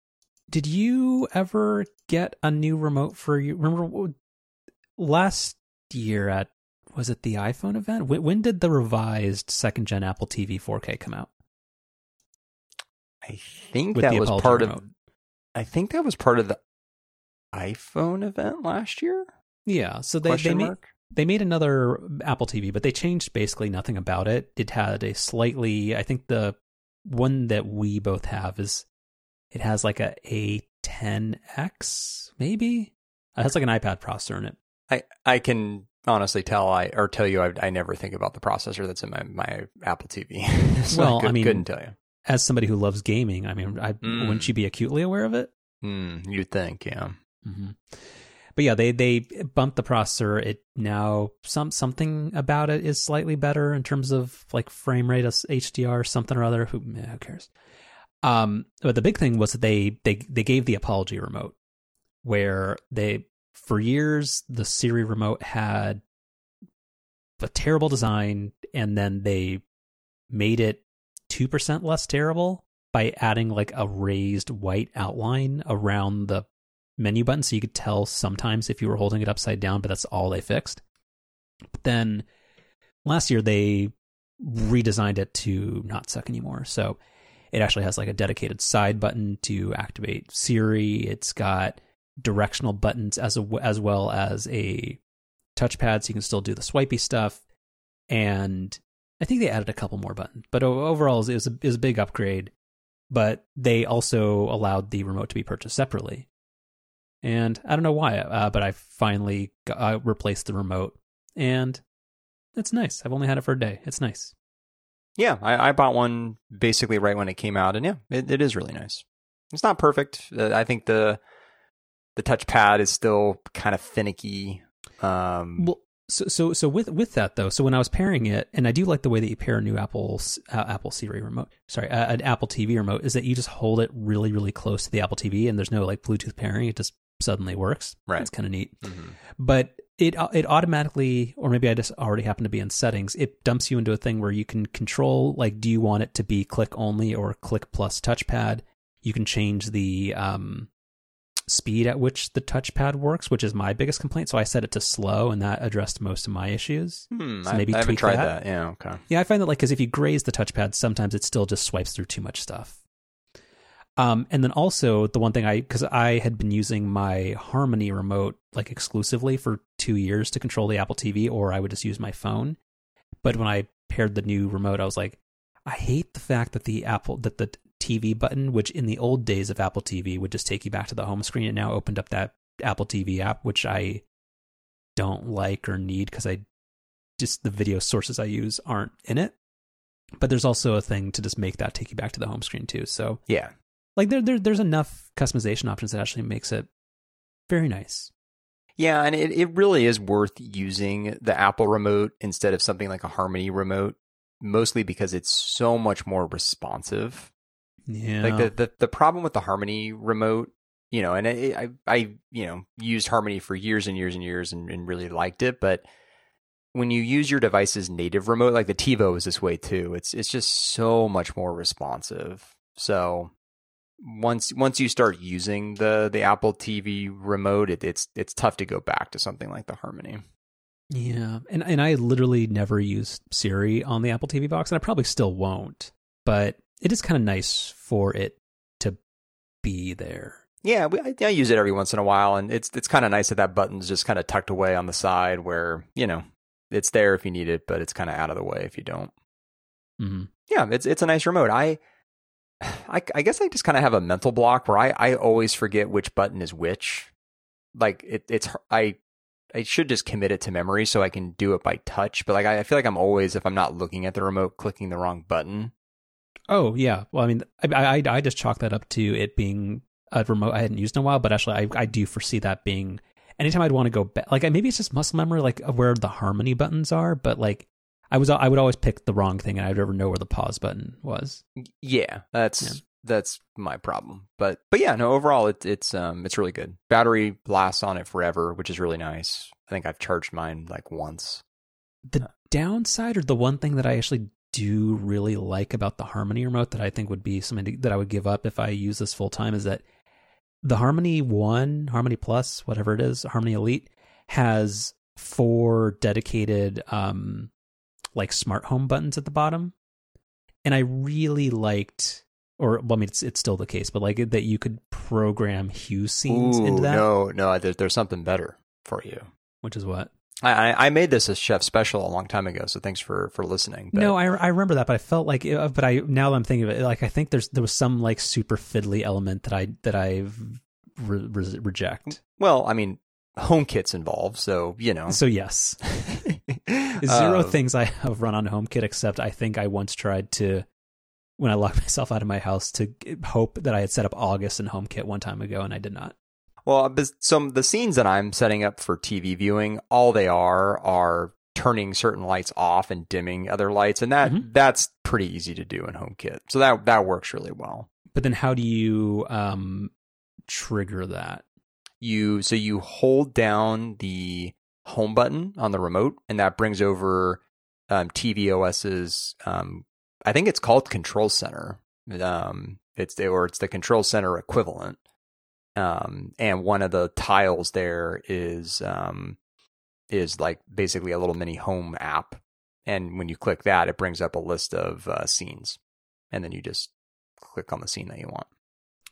did you ever get a new remote for you? Remember last year at was it the iPhone event? When, when did the revised second gen Apple TV 4K come out? I think With that was Apology part of. I think that was part of the iPhone event last year. Yeah, so they they Question made, mark. They made another Apple TV, but they changed basically nothing about it. It had a slightly, I think the one that we both have is it has like a A10X maybe. It has like an iPad processor in it. I I can honestly tell I or tell you I, I never think about the processor that's in my my Apple TV. so Well, I, could, I mean- couldn't tell you. As somebody who loves gaming, I mean, I, Mm. wouldn't you be acutely aware of it? Hmm, you'd think, yeah. hmm But yeah, they they bumped the processor. It now some something about it is slightly better in terms of like frame rate, HDR, something or other. Who, who cares? Um, but the big thing was that they they they gave the apology remote, where they for years the Siri remote had a terrible design, and then they made it two percent less terrible by adding like a raised white outline around the menu button so you could tell sometimes if you were holding it upside down, but that's all they fixed. But then last year they redesigned it to not suck anymore. So it actually has like a dedicated side button to activate Siri. It's got directional buttons as a, as well as a touchpad so you can still do the swipey stuff. And I think they added a couple more buttons, but overall it was a, it was a big upgrade. But they also allowed the remote to be purchased separately and I don't know why, uh, but I finally got, uh, replaced the remote, and it's nice. I've only had it for a day. It's nice. Yeah, I, I bought one basically right when it came out, and yeah, it, it is really nice. It's not perfect. Uh, I think the the touchpad is still kind of finicky. Um, Well, so so so with with that though, so when I was pairing it, and I do like the way that you pair a new Apple uh, Apple Siri remote, sorry, uh, an Apple TV remote, is that you just hold it really really close to the Apple TV, and there's no like Bluetooth pairing. It just suddenly works. Right. It's kind of neat. mhm. but it it automatically or maybe I just already happen to be in settings it dumps you into a thing where you can control like do you want it to be click only or click plus touchpad you can change the um speed at which the touchpad works which is my biggest complaint so I set it to slow and that addressed most of my issues Hmm, So I, maybe I haven't tweak tried that? that. Yeah, okay. yeah, I find that like because if you graze the touchpad, sometimes it still just swipes through too much stuff. Um, and then also the one thing I because I had been using my Harmony remote like exclusively for two years to control the Apple TV, or I would just use my phone. But when I paired the new remote, I was like, I hate the fact that the Apple that the TV button, which in the old days of Apple TV would just take you back to the home screen, it now opened up that Apple TV app, which I don't like or need because I just the video sources I use aren't in it. But there's also a thing to just make that take you back to the home screen too. So Yeah, like there, there there's enough customization options that actually makes it very nice. yeah, and it, it really is worth using the Apple remote instead of something like a Harmony remote, mostly because it's so much more responsive. Yeah. Like the, the the problem with the Harmony remote, you know, and I I, I you know used Harmony for years and years and years and, and really liked it, but when you use your device's native remote, like the TiVo is this way too. It's it's just so much more responsive. So once once you start using the the Apple TV remote, it, it's it's tough to go back to something like the Harmony. Yeah, and and I literally never used Siri on the Apple TV box, and I probably still won't. But it is kind of nice for it to be there. Yeah, we, I, I use it every once in a while, and it's it's kind of nice that that button's just kind of tucked away on the side, where you know it's there if you need it, but it's kind of out of the way if you don't. hmm Yeah, it's it's a nice remote. I I, I guess I just kind of have a mental block where I, I always forget which button is which. Like it, it's I I should just commit it to memory so I can do it by touch. But like I, I feel like I'm always if I'm not looking at the remote, clicking the wrong button. Oh yeah. Well, I mean, I I, I just chalk that up to it being a remote I hadn't used in a while. But actually, I I do foresee that being anytime I'd want to go back. Like maybe it's just muscle memory, like where the harmony buttons are. But like I was I would always pick the wrong thing, and I'd never know where the pause button was. Yeah, that's yeah. that's my problem. But but yeah, no. Overall, it, it's um it's really good. Battery lasts on it forever, which is really nice. I think I've charged mine like once. The downside, or the one thing that I actually do really like about the Harmony remote that I think would be something that I would give up if I use this full time is that the Harmony One, Harmony Plus, whatever it is, Harmony Elite has four dedicated um like smart home buttons at the bottom. And I really liked or well, I mean, it's it's still the case, but like that you could program hue scenes Ooh, into that. No, no, there, there's something better for you. Which is what? I, I made this a chef special a long time ago, so thanks for for listening. But... No, I, I remember that, but I felt like, uh, but I now that I'm thinking of it, like I think there's there was some like super fiddly element that I that I re- re- reject. Well, I mean, HomeKit's involved, so you know. So yes, zero uh, things I have run on HomeKit except I think I once tried to when I locked myself out of my house to hope that I had set up August in HomeKit one time ago, and I did not. Well, some the scenes that I'm setting up for TV viewing, all they are are turning certain lights off and dimming other lights, and that mm-hmm. that's pretty easy to do in HomeKit. So that that works really well. But then, how do you um, trigger that? You so you hold down the home button on the remote, and that brings over um, tvOS's. Um, I think it's called Control Center. Um, it's or it's the Control Center equivalent um, and one of the tiles there is um, is like basically a little mini home app. And when you click that, it brings up a list of uh, scenes, and then you just click on the scene that you want.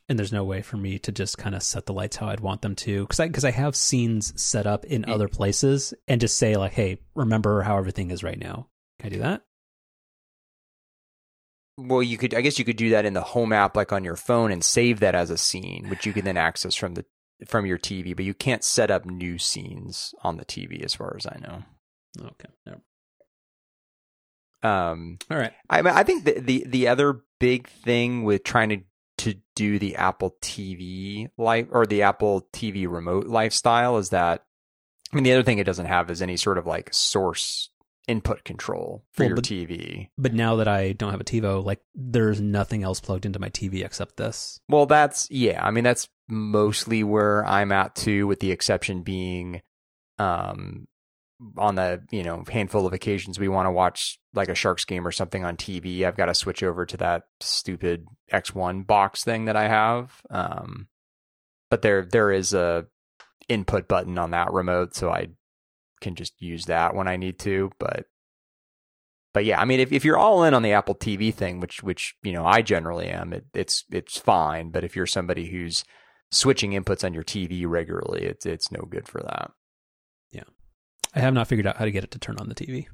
And there's no way for me to just kind of set the lights how I'd want them to, because I because I have scenes set up in yeah. other places, and just say like, "Hey, remember how everything is right now." Can I do that? well, you could, I guess you could do that in the home app, like on your phone, and save that as a scene, which you can then access from the from your TV. But you can't set up new scenes on the TV, as far as I know. Okay. Yep. Um. All right. I mean, I think the, the the other big thing with trying to to do the Apple TV life or the Apple TV remote lifestyle is that I mean the other thing it doesn't have is any sort of like source input control for well, your but, TV. But now that I don't have a TiVo, like there's nothing else plugged into my TV except this. Well, that's yeah. I mean, that's mostly where I'm at too, with the exception being, um, on the you know handful of occasions we want to watch like a Sharks game or something on TV. I've got to switch over to that stupid X1 box thing that I have. Um, but there there is a input button on that remote, so I can just use that when I need to. But but yeah, I mean, if, if you're all in on the Apple TV thing, which which you know I generally am, it, it's it's fine. But if you're somebody who's switching inputs on your TV regularly, it's it's no good for that. Yeah, I have not figured out how to get it to turn on the TV.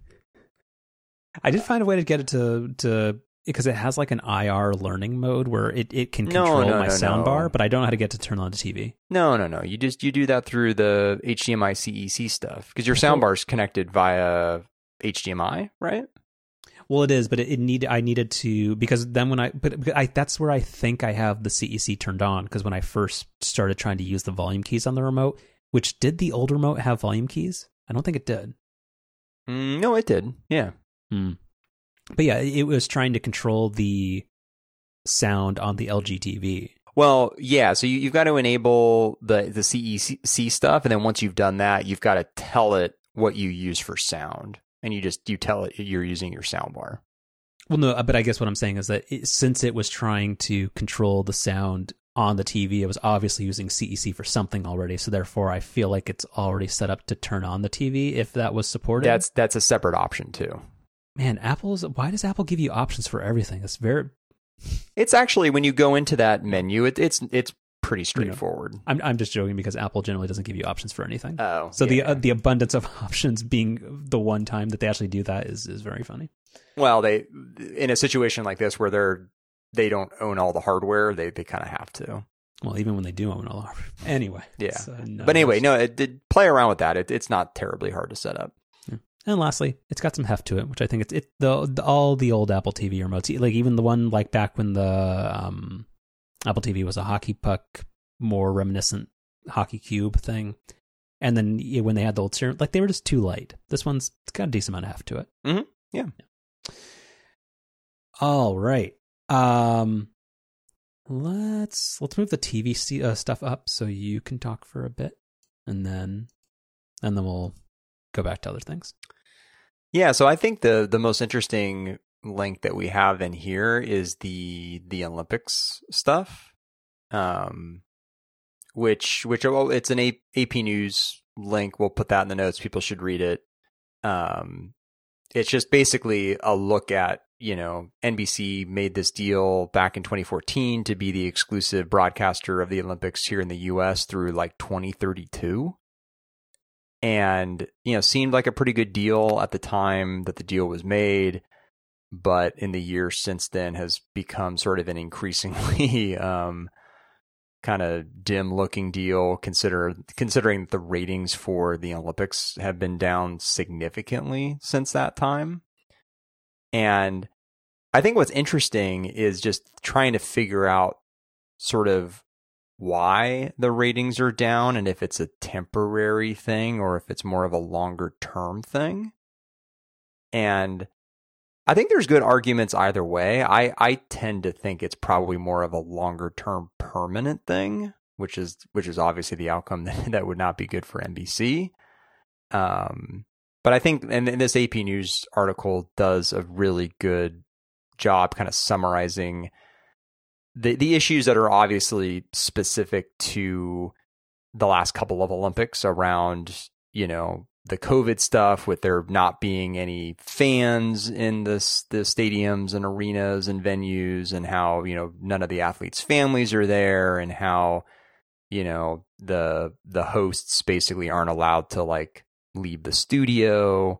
I did find a way to get it to to because it has like an IR learning mode where it, it can control no, no, my no, soundbar, but I don't know how to get to turn on the TV. No, no, no. You just you do that through the HDMI CEC stuff because your soundbar is connected via HDMI, right? Well, it is, but it, it need I needed to because then when I but I that's where I think I have the CEC turned on because when I first started trying to use the volume keys on the remote, which did the old remote have volume keys? I don't think it did. Mm, no, it did. Yeah. Hmm but yeah, it was trying to control the sound on the LG TV. Well, yeah. So you, have got to enable the the CEC stuff, and then once you've done that, you've got to tell it what you use for sound, and you just you tell it you're using your soundbar. Well, no, but I guess what I'm saying is that it, since it was trying to control the sound on the TV, it was obviously using CEC for something already. So therefore, I feel like it's already set up to turn on the TV if that was supported. That's that's a separate option too man, Apple's why does Apple give you options for everything? It's very It's actually when you go into that menu, it, it's it's pretty straightforward. You know, I'm I'm just joking because Apple generally doesn't give you options for anything. Oh, so yeah. the uh, the abundance of options being the one time that they actually do that is is very funny. Well, they in a situation like this where they're they don't own all the hardware, they they kind of have to. Well, even when they do own all the hardware. Anyway. Yeah. but anyway, no, it did play around with that. It, it's not terribly hard to set up. And lastly, it's got some heft to it, which I think it's it the, the all the old Apple TV remotes, like even the one like back when the um, Apple TV was a hockey puck, more reminiscent hockey cube thing, and then when they had the old serum, like they were just too light. This one's it's got a decent amount of heft to it. Mm-hmm. Yeah. yeah. All right. Um, let's let's move the TV uh, stuff up so you can talk for a bit, and then and then we'll go back to other things. Yeah, so I think the the most interesting link that we have in here is the the Olympics stuff, um, which which well, it's an AP News link. We'll put that in the notes. People should read it. Um, it's just basically a look at you know NBC made this deal back in 2014 to be the exclusive broadcaster of the Olympics here in the U.S. through like 2032 and you know seemed like a pretty good deal at the time that the deal was made but in the years since then has become sort of an increasingly um, kind of dim looking deal consider considering the ratings for the Olympics have been down significantly since that time and I think what's interesting is just trying to figure out sort of why the ratings are down and if it's a temporary thing or if it's more of a longer term thing. And I think there's good arguments either way. I, I tend to think it's probably more of a longer term permanent thing, which is which is obviously the outcome that, that would not be good for NBC. Um, but I think and, and this AP News article does a really good job kind of summarizing the the issues that are obviously specific to the last couple of Olympics around, you know, the COVID stuff with there not being any fans in this the stadiums and arenas and venues and how, you know, none of the athletes' families are there and how, you know, the the hosts basically aren't allowed to like leave the studio.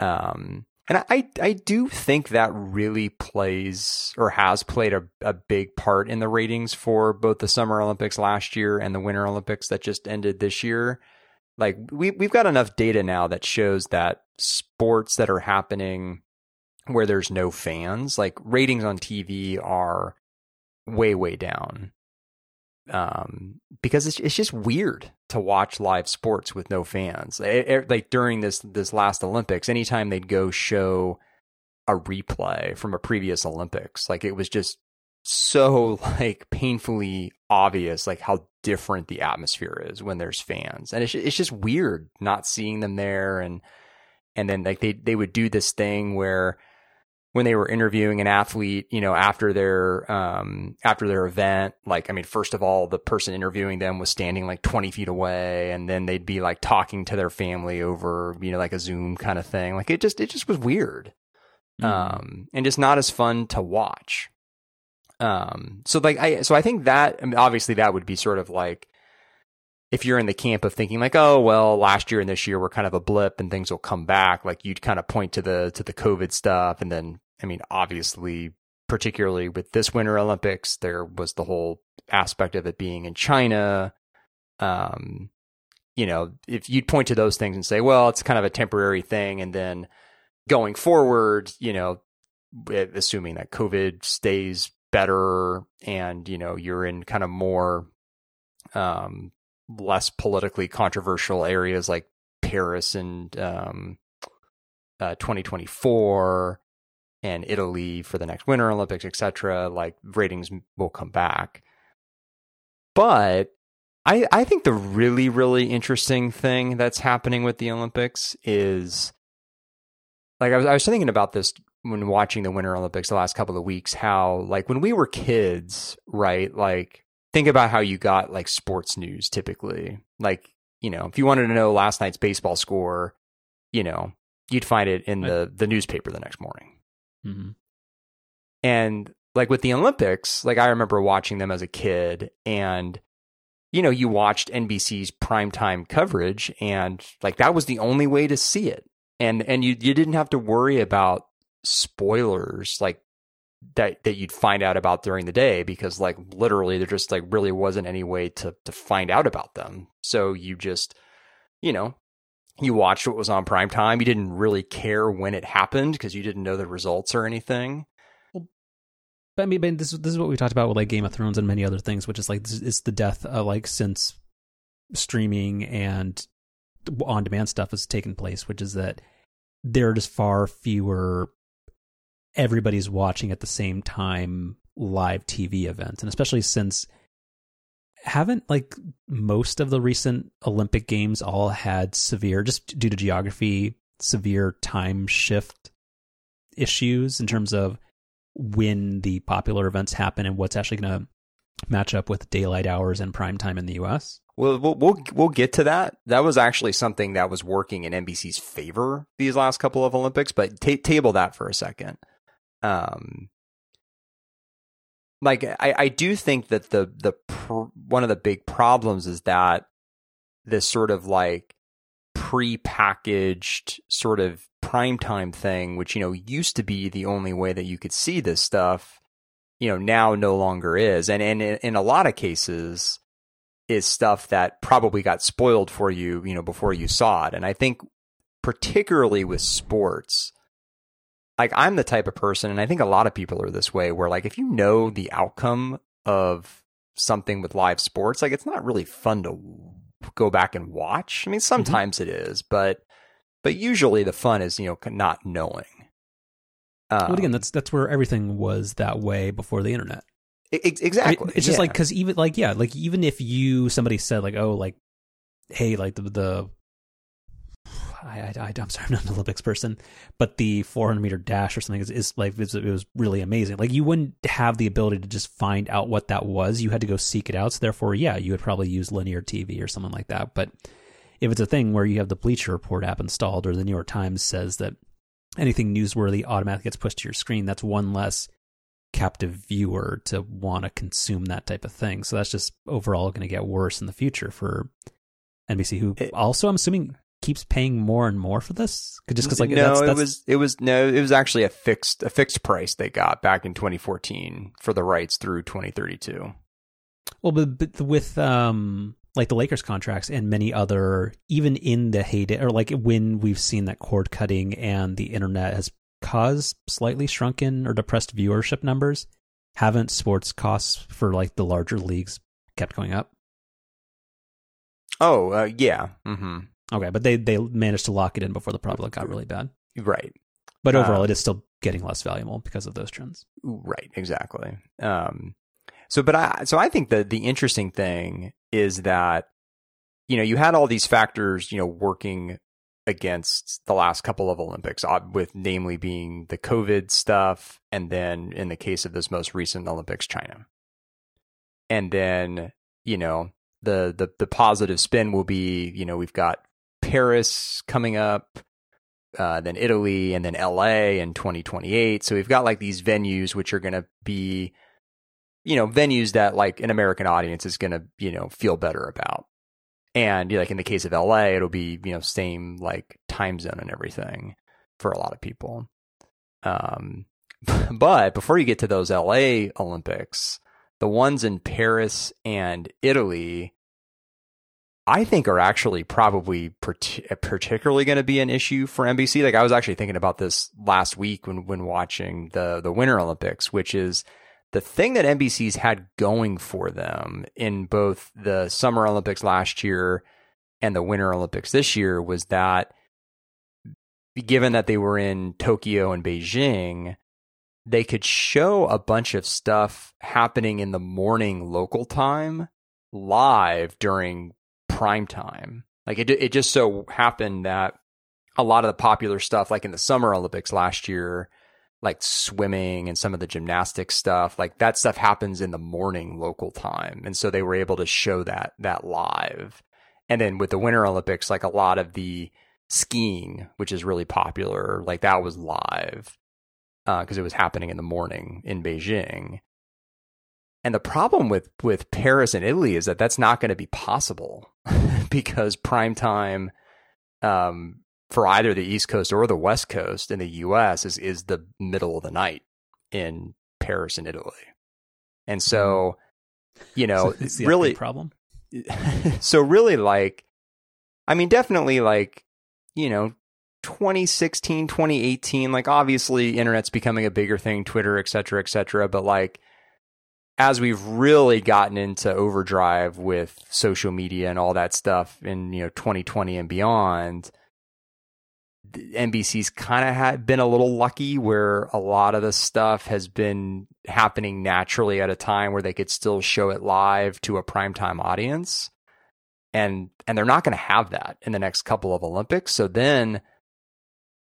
Um and I, I do think that really plays or has played a, a big part in the ratings for both the Summer Olympics last year and the Winter Olympics that just ended this year. Like we we've got enough data now that shows that sports that are happening where there's no fans, like ratings on TV are way way down um, because it's it's just weird to watch live sports with no fans. It, it, like during this this last Olympics, anytime they'd go show a replay from a previous Olympics, like it was just so like painfully obvious, like how different the atmosphere is when there's fans, and it's it's just weird not seeing them there, and and then like they they would do this thing where when they were interviewing an athlete, you know, after their um, after their event, like I mean, first of all, the person interviewing them was standing like 20 feet away, and then they'd be like talking to their family over, you know, like a Zoom kind of thing. Like it just it just was weird, mm. um, and just not as fun to watch. Um, so like I so I think that I mean, obviously that would be sort of like if you're in the camp of thinking like, oh well, last year and this year were kind of a blip and things will come back, like you'd kind of point to the to the COVID stuff and then I mean, obviously, particularly with this Winter Olympics, there was the whole aspect of it being in China. Um, you know, if you'd point to those things and say, well, it's kind of a temporary thing, and then going forward, you know, assuming that COVID stays better and you know you're in kind of more um, less politically controversial areas like Paris and um, uh, 2024 and Italy for the next Winter Olympics, etc., like ratings will come back. But I I think the really really interesting thing that's happening with the Olympics is like I was I was thinking about this when watching the Winter Olympics the last couple of weeks how like when we were kids, right? Like think about how you got like sports news typically. Like, you know, if you wanted to know last night's baseball score, you know, you'd find it in the the newspaper the next morning Mm-hmm. And like with the Olympics, like I remember watching them as a kid and you know, you watched NBC's primetime coverage and like that was the only way to see it. And and you you didn't have to worry about spoilers like that that you'd find out about during the day because like literally there just like really wasn't any way to to find out about them. So you just you know you watched what was on prime time. You didn't really care when it happened because you didn't know the results or anything. But I mean, this this is what we talked about with like Game of Thrones and many other things, which is like this is the death of like since streaming and on demand stuff has taken place, which is that there are just far fewer everybody's watching at the same time live TV events, and especially since haven't like most of the recent Olympic games all had severe just due to geography severe time shift issues in terms of when the popular events happen and what's actually going to match up with daylight hours and prime time in the US? Well, we'll we'll we'll get to that. That was actually something that was working in NBC's favor these last couple of Olympics, but ta- table that for a second. Um, like I, I do think that the the pr- one of the big problems is that this sort of like pre-packaged sort of primetime thing, which, you know, used to be the only way that you could see this stuff, you know, now no longer is. And, and in a lot of cases is stuff that probably got spoiled for you, you know, before you saw it. And I think particularly with sports, like I'm the type of person, and I think a lot of people are this way, where like if you know the outcome of something with live sports, like it's not really fun to go back and watch. I mean, mm-hmm. sometimes mm-hmm. it is, but but usually the fun is you know not knowing. Um, but again, that's that's where everything was that way before the internet. It, exactly. I mean, it's just yeah. like because even like yeah, like even if you somebody said like oh like hey like the the I, I, am sorry, I'm not an Olympics person, but the 400 meter dash or something is, is like it was really amazing. Like you wouldn't have the ability to just find out what that was. You had to go seek it out. So therefore, yeah, you would probably use linear TV or something like that. But if it's a thing where you have the Bleacher Report app installed, or the New York Times says that anything newsworthy automatically gets pushed to your screen, that's one less captive viewer to want to consume that type of thing. So that's just overall going to get worse in the future for NBC, who it, also I'm assuming keeps paying more and more for this? Just because like no, that's, that's... it was it was no, it was actually a fixed a fixed price they got back in 2014 for the rights through 2032. Well, but, but with um like the Lakers contracts and many other, even in the heyday, or like when we've seen that cord cutting and the internet has caused slightly shrunken or depressed viewership numbers, haven't sports costs for like the larger leagues kept going up? Oh, uh, yeah. Mm-hmm. Okay, but they they managed to lock it in before the problem got really bad. Right. But overall, um, it is still getting less valuable because of those trends. Right. Exactly. Um, so, but I so I think that the interesting thing is that you know you had all these factors you know working against the last couple of Olympics, uh, with namely being the COVID stuff, and then in the case of this most recent Olympics, China, and then you know the the the positive spin will be you know we've got Paris coming up, uh, then Italy, and then LA in 2028. So we've got like these venues which are going to be you know, venues that like an American audience is going to, you know, feel better about. And like in the case of LA, it'll be, you know, same like time zone and everything for a lot of people. Um, but before you get to those LA Olympics, the ones in Paris and Italy, I think are actually probably particularly going to be an issue for NBC. Like I was actually thinking about this last week when when watching the the Winter Olympics, which is the thing that NBC's had going for them in both the Summer Olympics last year and the Winter Olympics this year was that given that they were in Tokyo and Beijing, they could show a bunch of stuff happening in the morning local time live during prime time. Like it it just so happened that a lot of the popular stuff like in the Summer Olympics last year like swimming and some of the gymnastics stuff like that stuff happens in the morning local time. And so they were able to show that that live. And then with the winter olympics like a lot of the skiing which is really popular like that was live because uh, it was happening in the morning in beijing and the problem with with paris and italy is that that's not going to be possible because prime time um, for either the East Coast or the West Coast in the U.S. is is the middle of the night in Paris and Italy. And so, you know, So really problem. so really like I mean definitely like, you know, 2016, 2018, like obviously internet's becoming a bigger thing, Twitter, et cetera, et cetera. But like as we've really gotten into overdrive with social media and all that stuff in, you know, 2020 and beyond, NBC's kind of been a little lucky where a lot of the stuff has been happening naturally at a time where they could still show it live to a primetime audience. And and they're not going to have that in the next couple of Olympics. So then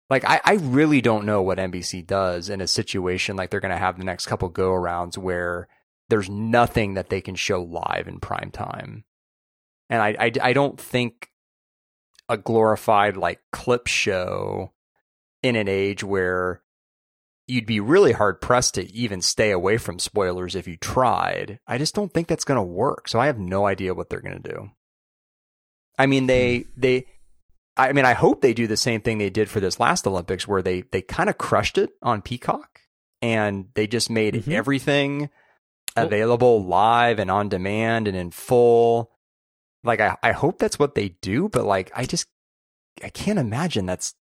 like I, I really don't know what NBC does in a situation like they're going to have the next couple go arounds where there's nothing that they can show live in prime time. And I, I, I don't think a glorified like clip show in an age where you'd be really hard pressed to even stay away from spoilers if you tried. I just don't think that's going to work. So I have no idea what they're going to do. I mean, they, they, I mean, I hope they do the same thing they did for this last Olympics where they, they kind of crushed it on Peacock and they just made Mhm. everything available live and on demand and in full. Like, I, I hope that's what they do, but like, I just, I can't imagine that's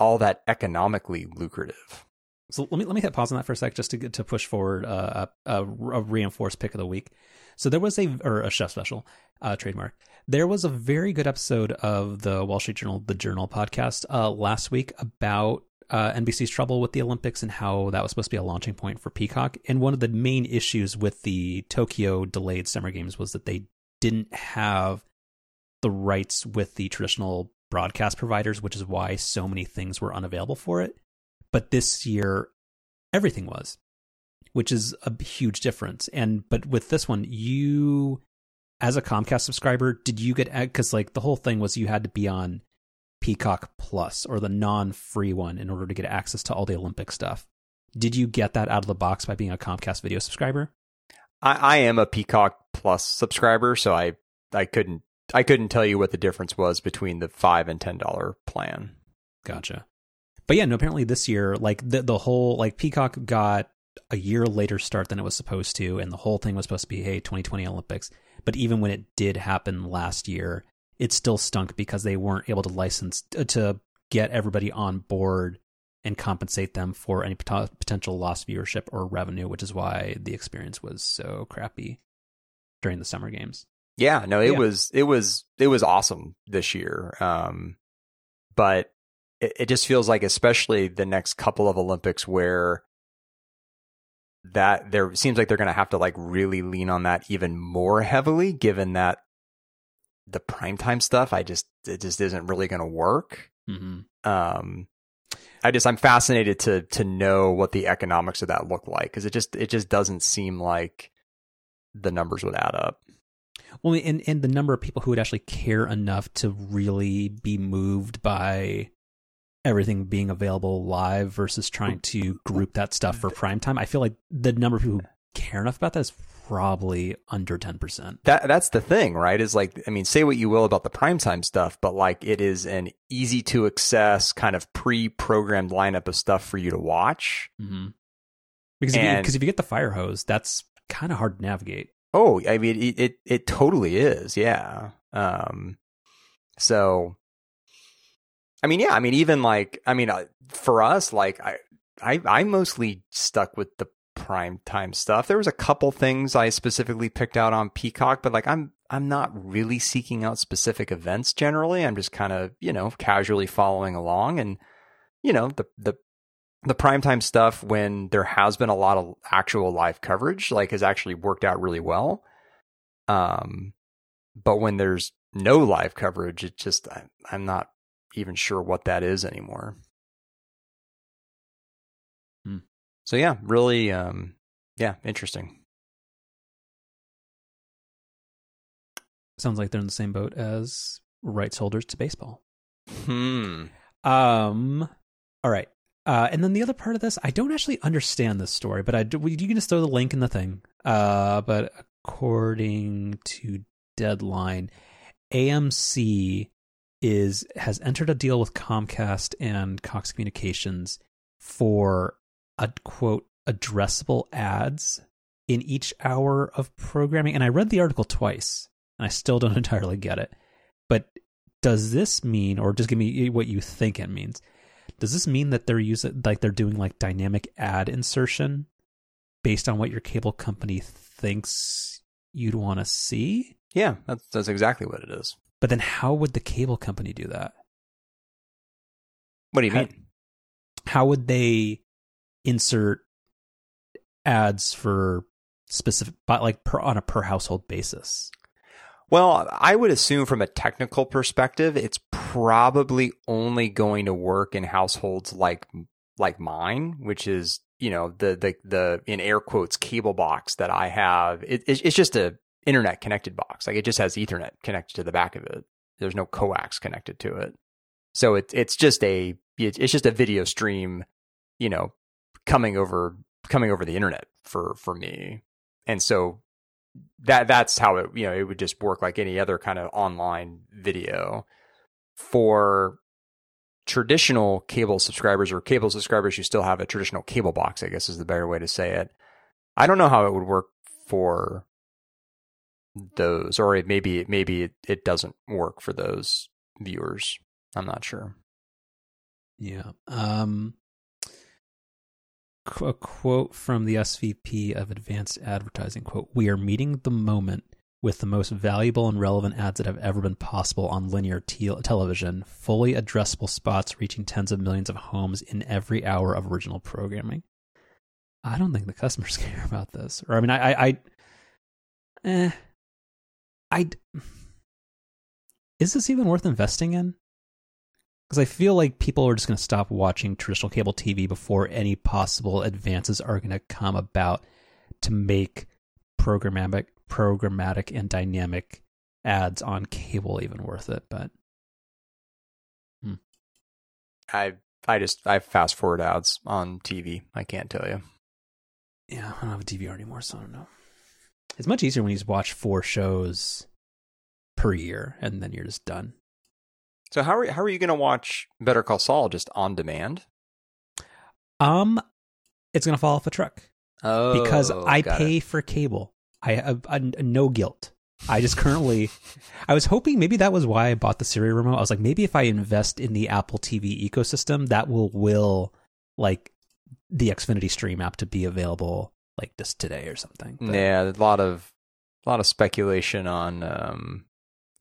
all that economically lucrative. So let me let me hit pause on that for a sec, just to get to push forward uh, a, a, a reinforced pick of the week. So there was a or a chef special uh, trademark. There was a very good episode of the Wall Street Journal, the Journal podcast uh, last week about uh, NBC's trouble with the Olympics and how that was supposed to be a launching point for Peacock. And one of the main issues with the Tokyo delayed Summer Games was that they didn't have the rights with the traditional broadcast providers, which is why so many things were unavailable for it. But this year, everything was, which is a huge difference. And but with this one, you as a Comcast subscriber, did you get because like the whole thing was you had to be on Peacock Plus or the non-free one in order to get access to all the Olympic stuff. Did you get that out of the box by being a Comcast video subscriber? I, I am a Peacock Plus subscriber, so I, I couldn't, I couldn't tell you what the difference was between the five and ten dollar plan. Gotcha. But yeah, no, apparently this year, like the the whole like Peacock got a year later start than it was supposed to, and the whole thing was supposed to be hey 2020 Olympics. But even when it did happen last year, it still stunk because they weren't able to license uh, to get everybody on board and compensate them for any pot- potential lost viewership or revenue, which is why the experience was so crappy during the summer games. Yeah, no, it Yeah. was it was it was awesome this year. Um, but it, it just feels like, especially the next couple of Olympics, where that there seems like they're going to have to like really lean on that even more heavily, given that the primetime stuff, I just it just isn't really going to work. Mm-hmm. Um, I just I'm fascinated to to know what the economics of that look like because it just it just doesn't seem like the numbers would add up. Well, and and the number of people who would actually care enough to really be moved by everything being available live versus trying to group that stuff for prime time. I feel like the number of people who care enough about that is probably under ten percent. That that's the thing, right? Is like I mean, say what you will about the primetime stuff, but like it is an easy to access kind of pre-programmed lineup of stuff for you to watch. Mm-hmm. Because if you, because if you get the fire hose, that's kind of hard to navigate. Oh, I mean, it it, it totally is, yeah. Um, so, I mean, yeah, I mean, even like, I mean, uh, for us, like, I, I, I mostly stuck with the prime time stuff. There was a couple things I specifically picked out on Peacock, but like, I'm, I'm not really seeking out specific events generally. I'm just kind of, you know, casually following along, and you know, the the the primetime stuff when there has been a lot of actual live coverage like has actually worked out really well um but when there's no live coverage it just I, i'm not even sure what that is anymore so yeah really um yeah interesting Sounds like they're in the same boat as rights holders to baseball. hmm Um. All right. Uh, and then the other part of this, I don't actually understand this story, but I do, you can just throw the link in the thing. Uh, but according to Deadline, AMC is has entered a deal with Comcast and Cox Communications for a quote addressable ads in each hour of programming? And I read the article twice, and I still don't entirely get it. But does this mean, or just give me what you think it means? Does this mean that they're using like they're doing like dynamic ad insertion based on what your cable company thinks you'd want to see? Yeah, that's that's exactly what it is. But then how would the cable company do that? What do you How- mean? How would they insert ads for specific like per on a per household basis? Well, I would assume from a technical perspective, it's probably only going to work in households like like mine, which is you know the the the in air quotes cable box that I have. It, it's it's just a internet connected box. Like it just has Ethernet connected to the back of it. There's no coax connected to it, so it's it's just a it- it's just a video stream, you know, coming over coming over the internet for for me, and so that that's how it you know it would just work like any other kind of online video. For traditional cable subscribers or cable subscribers who still have a traditional cable box i guess is the better way to say it i don't know how it would work for those or maybe maybe it, it doesn't work for those viewers. I'm not sure. Yeah. Um a quote from the SVP of Advanced Advertising quote, "We are meeting the moment with the most valuable and relevant ads that have ever been possible on linear te- television, fully addressable spots reaching tens of millions of homes in every hour of original programming." I don't think the customers care about this. Or I mean, I I, I eh I Is this even worth investing in? Because I feel like people are just going to stop watching traditional cable TV before any possible advances are going to come about to make programmatic, programmatic and dynamic ads on cable even worth it. But hmm. i i just i fast forward ads on tv i can't tell you yeah, I don't have a DVR anymore, so I don't know. It's much easier when you just watch four shows per year and then you're just done. So how are how are you going to watch better call saul just on demand Um, it's going to fall off a truck. oh because I pay it. for cable. I have uh, no guilt. I just currently, I was hoping maybe that was why I bought the Siri remote. I was like, maybe if I invest in the Apple TV ecosystem, that will will like the Xfinity Stream app to be available like just today or something. But- Yeah, a lot of a lot of speculation on um,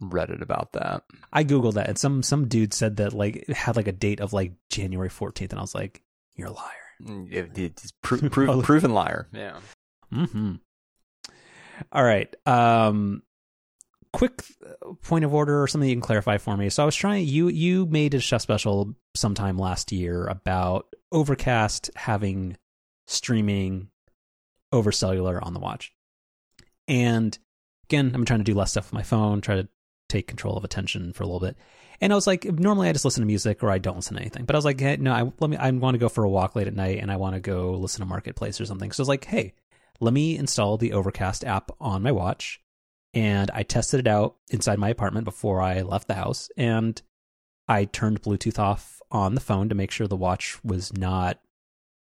Reddit about that. I googled that, and some some dude said that like it had like a date of like January fourteenth, and I was like, you're a liar. Mm, It, it's pro- pro- proven liar. Yeah. Hmm. All right. Um. Quick uh, point of order or something you can clarify for me. So I was trying. You you made a chef special sometime last year about Overcast having streaming over cellular on the watch, and again, I'm trying to do less stuff with my phone. Try to take control of attention for a little bit. And I was like, normally I just listen to music or I don't listen to anything. But I was like, hey, no, I let me. I want to go for a walk late at night, and I want to go listen to Marketplace or something. So I was like, hey, let me install the Overcast app on my watch. And I tested it out inside my apartment before I left the house. And I turned Bluetooth off on the phone to make sure the watch was not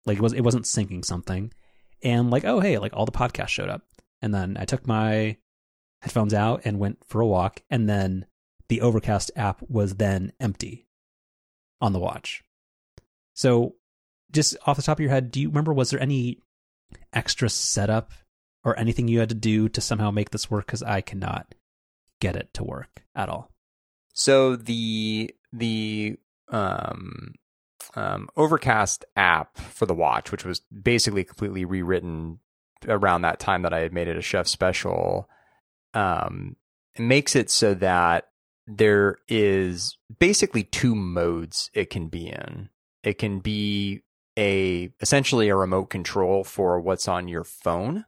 like it was it wasn't syncing something. And like, oh hey, like all the podcasts showed up. And then I took my headphones out and went for a walk. And then the Overcast app was then empty on the watch. So just off the top of your head, do you remember was there any extra setup or anything you had to do to somehow make this work because I cannot get it to work at all. So the the um, um, Overcast app for the watch, which was basically completely rewritten around that time that I had made it a chef special, um, makes it so that there is basically two modes it can be in. It can be a essentially a remote control for what's on your phone,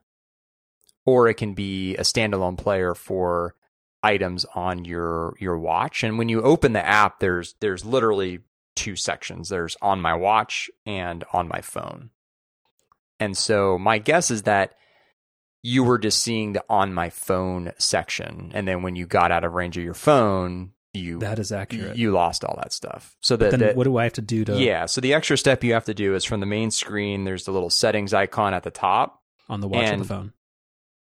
or it can be a standalone player for items on your your watch. And when you open the app, there's there's literally two sections. There's on my watch and on my phone. And so my guess is that you were just seeing the on my phone section. And then when you got out of range of your phone, you That is accurate. you lost all that stuff. So that, then what do I have to do to yeah. So the extra step you have to do is from the main screen. There's the little settings icon at the top on the watch and- the phone?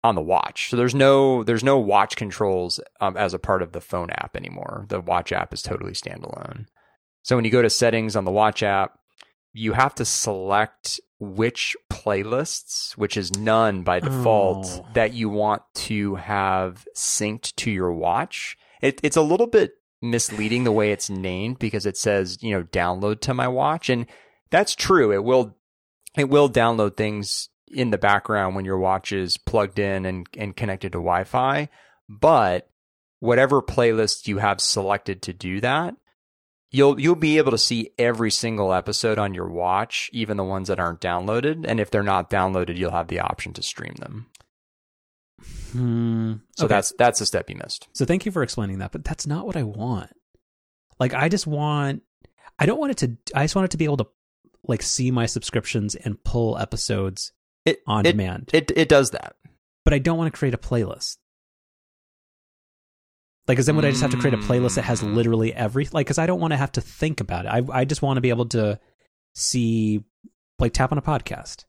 on the watch. So there's no there's no watch controls um, as a part of the phone app anymore. The watch app is totally standalone. So when you go to settings on the watch app, you have to select which playlists, which is none by default, Oh. that you want to have synced to your watch. It, it's a little bit misleading the way it's named because it says you know download to my watch, and that's true. It will it will download things in the background when your watch is plugged in and, and connected to Wi-Fi. But whatever playlist you have selected to do that, you'll you'll be able to see every single episode on your watch, even the ones that aren't downloaded. And if they're not downloaded, you'll have the option to stream them. Hmm. So Okay. that's that's a step you missed. So thank you for explaining that, but that's not what I want. Like I just want I don't want it to I just want it to be able to like see my subscriptions and pull episodes It on it, demand. It it does that. but I don't want to create a playlist. Like, cause then would I just have to create a playlist that has Mm. literally every like? Cause I don't want to have to think about it. I I just want to be able to see like tap on a podcast.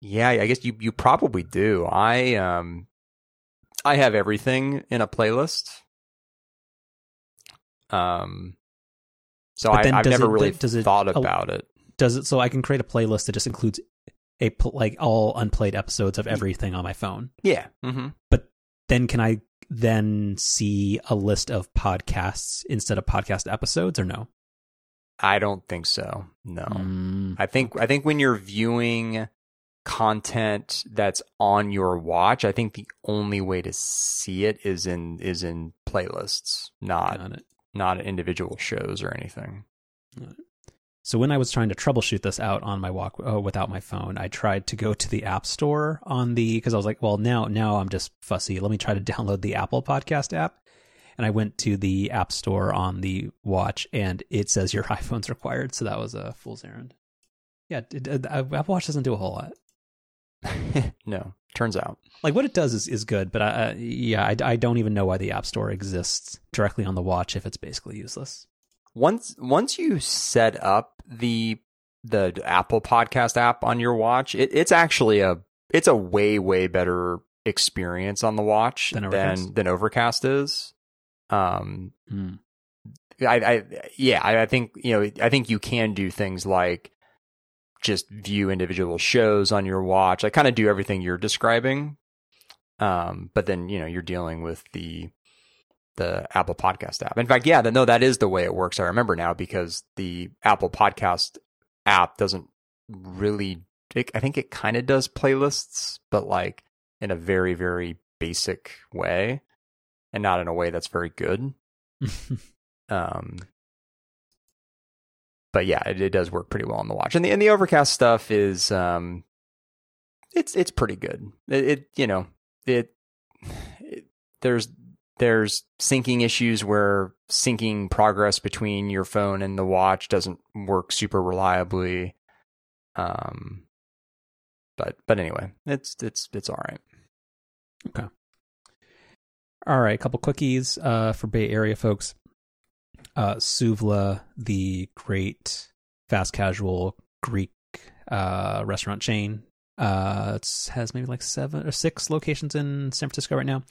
Yeah, I guess you you probably do. I um I have everything in a playlist. Um so I, does never it- really does it thought about it. Does it so I can create a playlist that just includes a like all unplayed episodes of everything on my phone. Yeah. Mm-hmm. But Then can I then see a list of podcasts instead of podcast episodes or no? I don't think so. No. Mm, I think I think when you're viewing content that's on your watch, I think the only way to see it is in is in playlists, not not individual shows or anything. So when I was trying to troubleshoot this out on my walk uh, without my phone, I tried to go to the App Store on the because I was like, well, now now I'm just fussy. Let me try to download the Apple Podcast app. And I went to the App Store on the watch, and it says your iPhone's required. So that was a fool's errand. Yeah, it, it, uh, Apple Watch doesn't do a whole lot. no, turns out. Like what it does is, is good, but I, uh, yeah, I, I don't even know why the App Store exists directly on the watch if it's basically useless. Once once you set up the the Apple Podcast app on your watch, it, it's actually a it's a way way better experience on the watch Than than Overcast? than Overcast is. Um, Mm. I, I yeah, I, I think you know I think you can do things like just view individual shows on your watch. I kind of do everything you're describing. Um, but then you know you're dealing with the the Apple Podcast app. In fact, yeah, no, that is the way it works. I remember now because the Apple Podcast app doesn't really. It, I think it kind of does playlists, but like in a very very basic way, and not in a way that's very good. Um, but yeah, it, it does work pretty well on the watch, and the and the Overcast stuff is um, it's it's pretty good. It, it you know it, it there's there's syncing issues where syncing progress between your phone and the watch doesn't work super reliably. Um, but but anyway, it's it's it's all right. Okay. All right, a couple quickies uh, for Bay Area folks. Uh, Souvla, the great fast casual Greek uh, restaurant chain, uh, it has maybe like seven or six locations in San Francisco right now.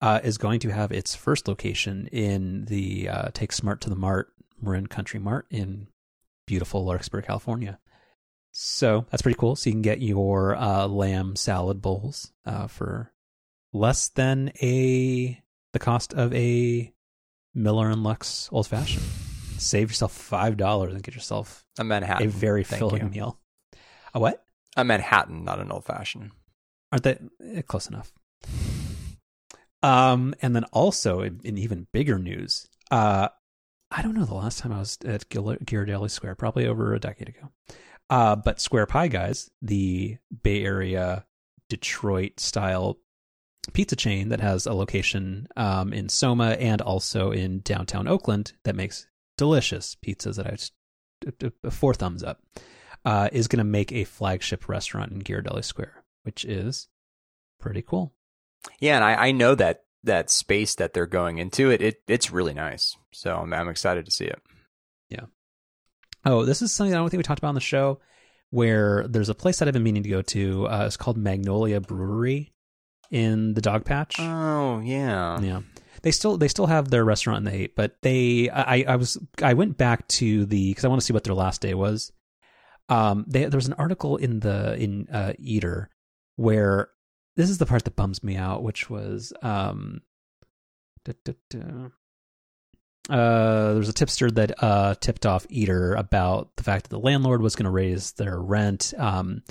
Uh, is going to have its first location in the uh, Take Smart to the Mart Marin Country Mart in beautiful Larkspur, California. So that's pretty cool. So you can get your uh, lamb salad bowls uh, for less than a the cost of a Miller and Lux old fashioned. Save yourself five dollars and get yourself A Manhattan, a very Thank filling you. meal. A what? A Manhattan, not an old fashioned. Aren't they eh, close enough? Um, and then also in, in even bigger news, uh, I don't know the last time I was at Ghirardelli Square, probably over a decade ago. Uh, but Square Pie Guys, the Bay Area Detroit style pizza chain that has a location um, in Soma and also in downtown Oakland that makes delicious pizzas that I just four thumbs up, uh, is going to make a flagship restaurant in Ghirardelli Square, which is pretty cool. Yeah, and I, I know that that space that they're going into, it, it it's really nice. So I'm, I'm excited to see it. Yeah. Oh, this is something I don't think we talked about on the show. Where there's a place that I've been meaning to go to. Uh, it's called Magnolia Brewery in the Dogpatch. Oh yeah, yeah, they still they still have their restaurant in the eight, but they I I was I went back to the because I want to see what their last day was. Um, they, there was an article in the in uh, Eater where this is the part that bums me out, which was um, da, da, da. Uh, there was a tipster that uh, tipped off Eater about the fact that the landlord was going to raise their rent. Um,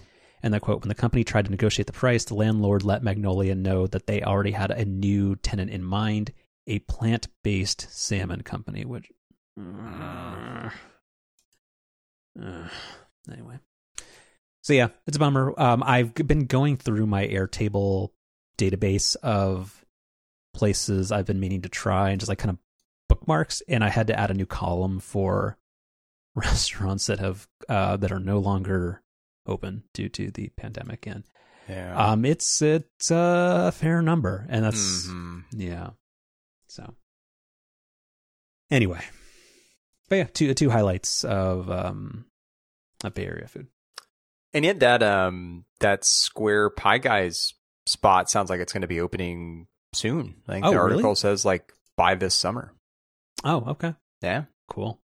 and the quote: When the company tried to negotiate the price, the landlord let Magnolia know that they already had a new tenant in mind, a plant-based salmon company. Which, uh, uh, anyway, so yeah, it's a bummer. Um, I've been going through my Airtable database of places I've been meaning to try and just like kind of bookmarks, and I had to add a new column for restaurants that have uh, that are no longer open due to the pandemic. And yeah, um, it's it's a fair number, and that's Mhm. yeah. So anyway, but yeah, two two highlights of um of Bay Area food. And yet that um that Square Pie Guys spot sounds like it's going to be opening soon. I think Oh, the really? article says like by this summer. Oh, okay, Yeah. cool.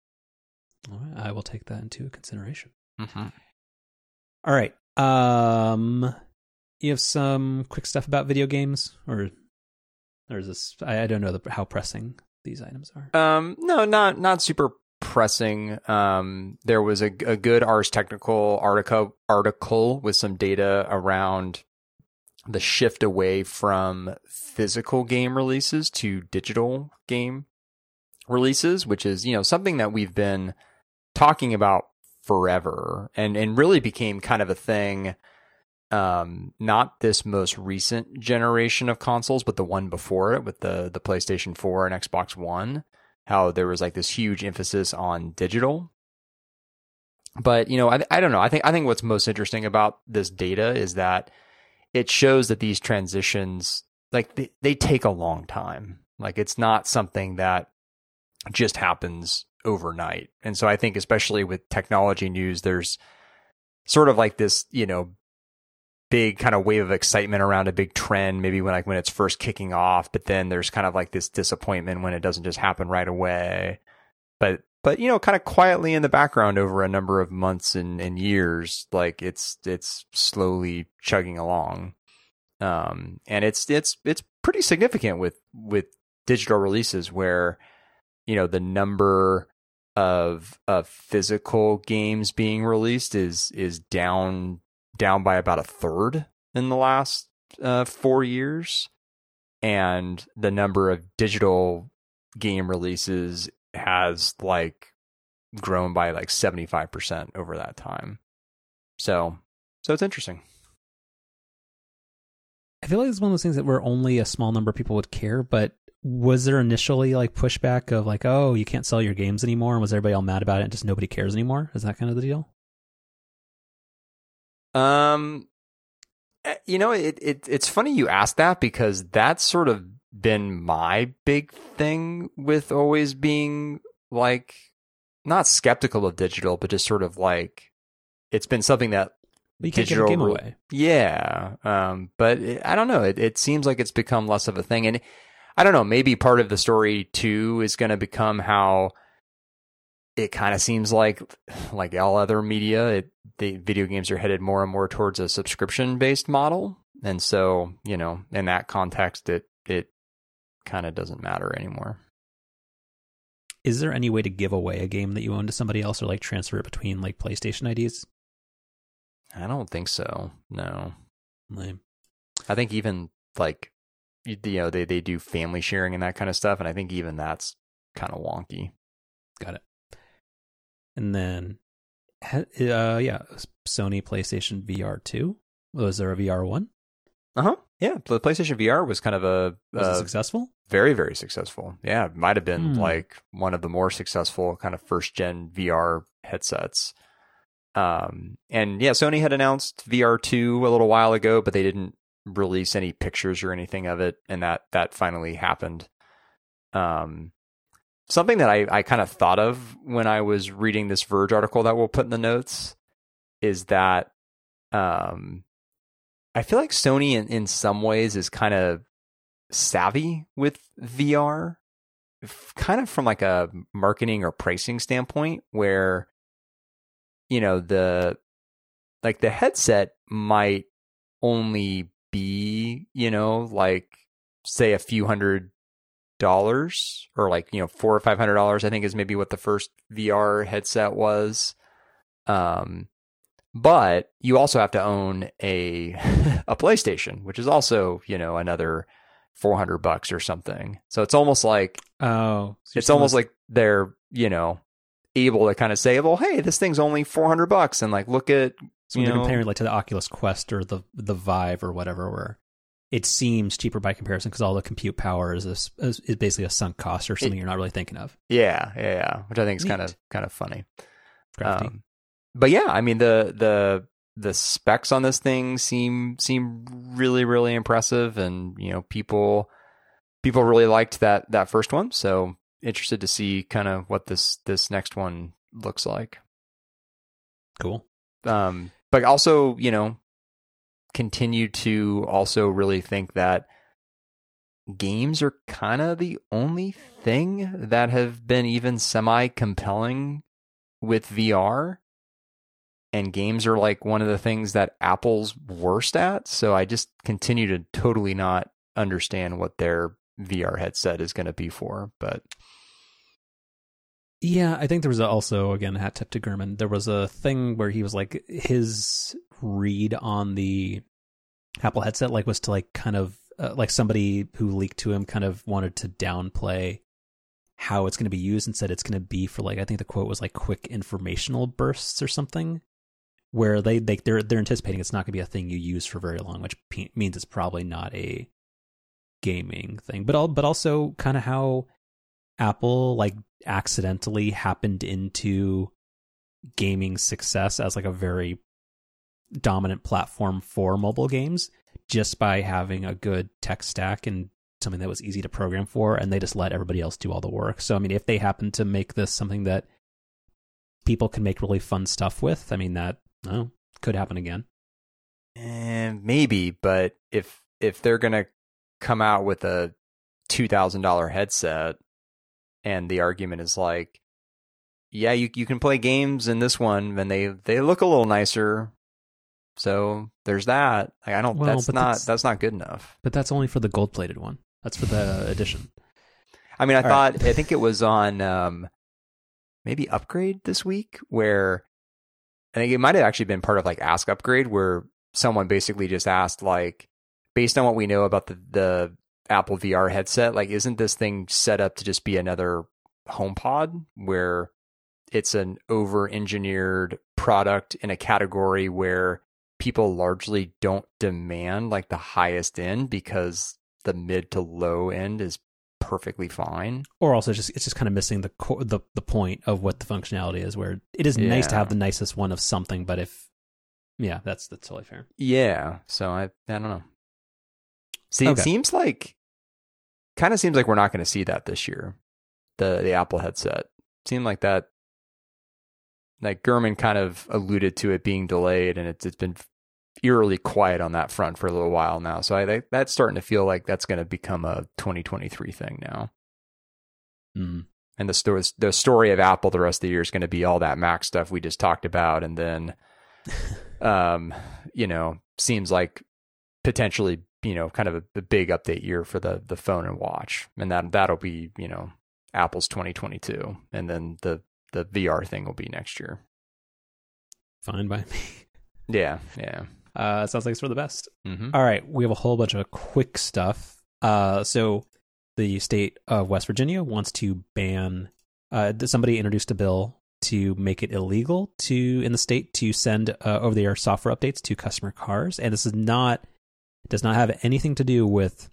All right, I will take that into consideration. Mm-hmm. All right. Um, you have some quick stuff about video games, or or is this? I, I don't know the, how pressing these items are. Um, no, not not super pressing. Um, there was a, a good Ars Technica article article with some data around the shift away from physical game releases to digital game releases, which is you know something that we've been talking about forever, and and really became kind of a thing. Um, not this most recent generation of consoles, but the one before it with the the PlayStation 4 and Xbox One how there was like this huge emphasis on digital. But you know, I, I don't know. I think I think what's most interesting about this data is that it shows that these transitions like they, they take a long time. Like it's not something that just happens overnight. And so I think especially with technology news, there's sort of like this, you know, big kind of wave of excitement around a big trend maybe when like when it's first kicking off but then there's kind of like this disappointment when it doesn't just happen right away. But but you know kind of quietly in the background over a number of months and, and years like it's it's slowly chugging along. Um and it's it's it's pretty significant with with digital releases where you know the number of of physical games being released is is down down by about a third in the last uh, four years, and the number of digital game releases has like grown by like seventy five percent over that time. So, so it's interesting. I feel like it's one of those things that where only a small number of people would care. But was there initially like pushback of like, oh, you can't sell your games anymore, and was everybody all mad about it and just nobody cares anymore? Is that kind of the deal? Um, eh, you know, it, it it's funny you ask that because that's sort of been my big thing with always being like not skeptical of digital, but just sort of like it's been something that But you can't give a Digital game away. yeah. Um, but it, I don't know. It, it seems like it's become less of a thing, and I don't know. Maybe part of the story too is going to become how it kind of seems like, like all other media, it, the video games are headed more and more towards a subscription based model, and so you know, in that context, it it kind of doesn't matter anymore. Is there any way to give away a game that you own to somebody else, or like transfer it between like PlayStation IDs? I don't think so. No. Lame. I think even like you you know they they do family sharing and that kind of stuff, and I think even that's kind of wonky. Got it. And then, uh, yeah, Sony PlayStation VR two. Was there a VR one? Uh huh. Yeah, the PlayStation VR was kind of a Was it uh, successful? very very successful. Yeah, it might have been Hmm. like one of the more successful kind of first gen VR headsets. Um, and yeah, Sony had announced VR two a little while ago, but they didn't release any pictures or anything of it, and that that finally happened. Um, something that I, I kind of thought of when I was reading this Verge article that we'll put in the notes is that um, I feel like Sony in, in some ways is kind of savvy with VR, kind of from like a marketing or pricing standpoint, where you know the like the headset might only be you know like say a few hundred dollars or like you know four or five hundred dollars i think is maybe what the first vr headset was. Um but you also have to own a a playstation which is also you know another 400 bucks or something. So it's almost like Oh, so it's almost like they're you know able to kind of say well hey this thing's only 400 bucks and like look at so you they're know- comparing like to the Oculus Quest or the the Vive or whatever, where it seems cheaper by comparison because all the compute power is, a, is is basically a sunk cost or something you're not really thinking of. yeah yeah yeah which i think is kind of kind of funny. Um, but yeah, I mean the the the specs on this thing seem seem really really impressive, and you know people people really liked that that first one. So interested to see kind of what this this next one looks like. cool. Um, but also you know continue to also really think that games are kind of the only thing that have been even semi compelling with VR. And games are like one of the things that Apple's worst at. So I just continue to totally not understand what their VR headset is going to be for. But Yeah, I think there was also again hat tip to Gurman. There was a thing where he was like his read on the Apple headset like was to like kind of uh, like somebody who leaked to him kind of wanted to downplay how it's going to be used and said it's going to be for like I think the quote was like quick informational bursts or something where they they they're they're anticipating it's not going to be a thing you use for very long which pe- means it's probably not a gaming thing but all but also kind of how Apple like accidentally happened into gaming success as like a very dominant platform for mobile games just by having a good tech stack and something that was easy to program for and they just let everybody else do all the work. So I mean if they happen to make this something that people can make really fun stuff with, I mean that oh, could happen again. and maybe, but if if they're going to come out with a two thousand dollar headset, and the argument is like, yeah, you you can play games in this one, and they they look a little nicer. So there's that. Like, I don't. Well, that's not that's- that's not good enough. But that's only for the gold plated one. That's for the edition. I mean, I All right. thought I think it was on um, maybe Upgrade this week where I think it might have actually been part of like Ask Upgrade where someone basically just asked like based on what we know about the the Apple VR headset, like isn't this thing set up to just be another HomePod where it's an over engineered product in a category where people largely don't demand like the highest end because the mid to low end is perfectly fine. Or also just it's just kind of missing the the the point of what the functionality is where it is nice to have the nicest one of something, but if yeah, that's that's totally fair. Yeah, so I I don't know. See, Okay. it seems like kind of seems like we're not going to see that this year. The the Apple headset seemed like that. Like Gurman kind of alluded to it being delayed, and it's it's been eerily quiet on that front for a little while now. So I that's starting to feel like that's going to become a 2023 thing now. Mm. And the story the story of Apple the rest of the year is going to be all that Mac stuff we just talked about, and then um, you know, seems like potentially, you know, kind of a, a big update year for the the phone and watch, and that that'll be, you know, Apple's 2022, and then the the VR thing will be next year. Fine by me. Yeah, yeah. Uh, sounds like it's for the best. Mm-hmm. All right, we have a whole bunch of quick stuff. Uh, so the state of West Virginia wants to ban. Uh, somebody introduced a bill to make it illegal to in the state to send uh, over-the-air software updates to customer cars, and this is not does not have anything to do with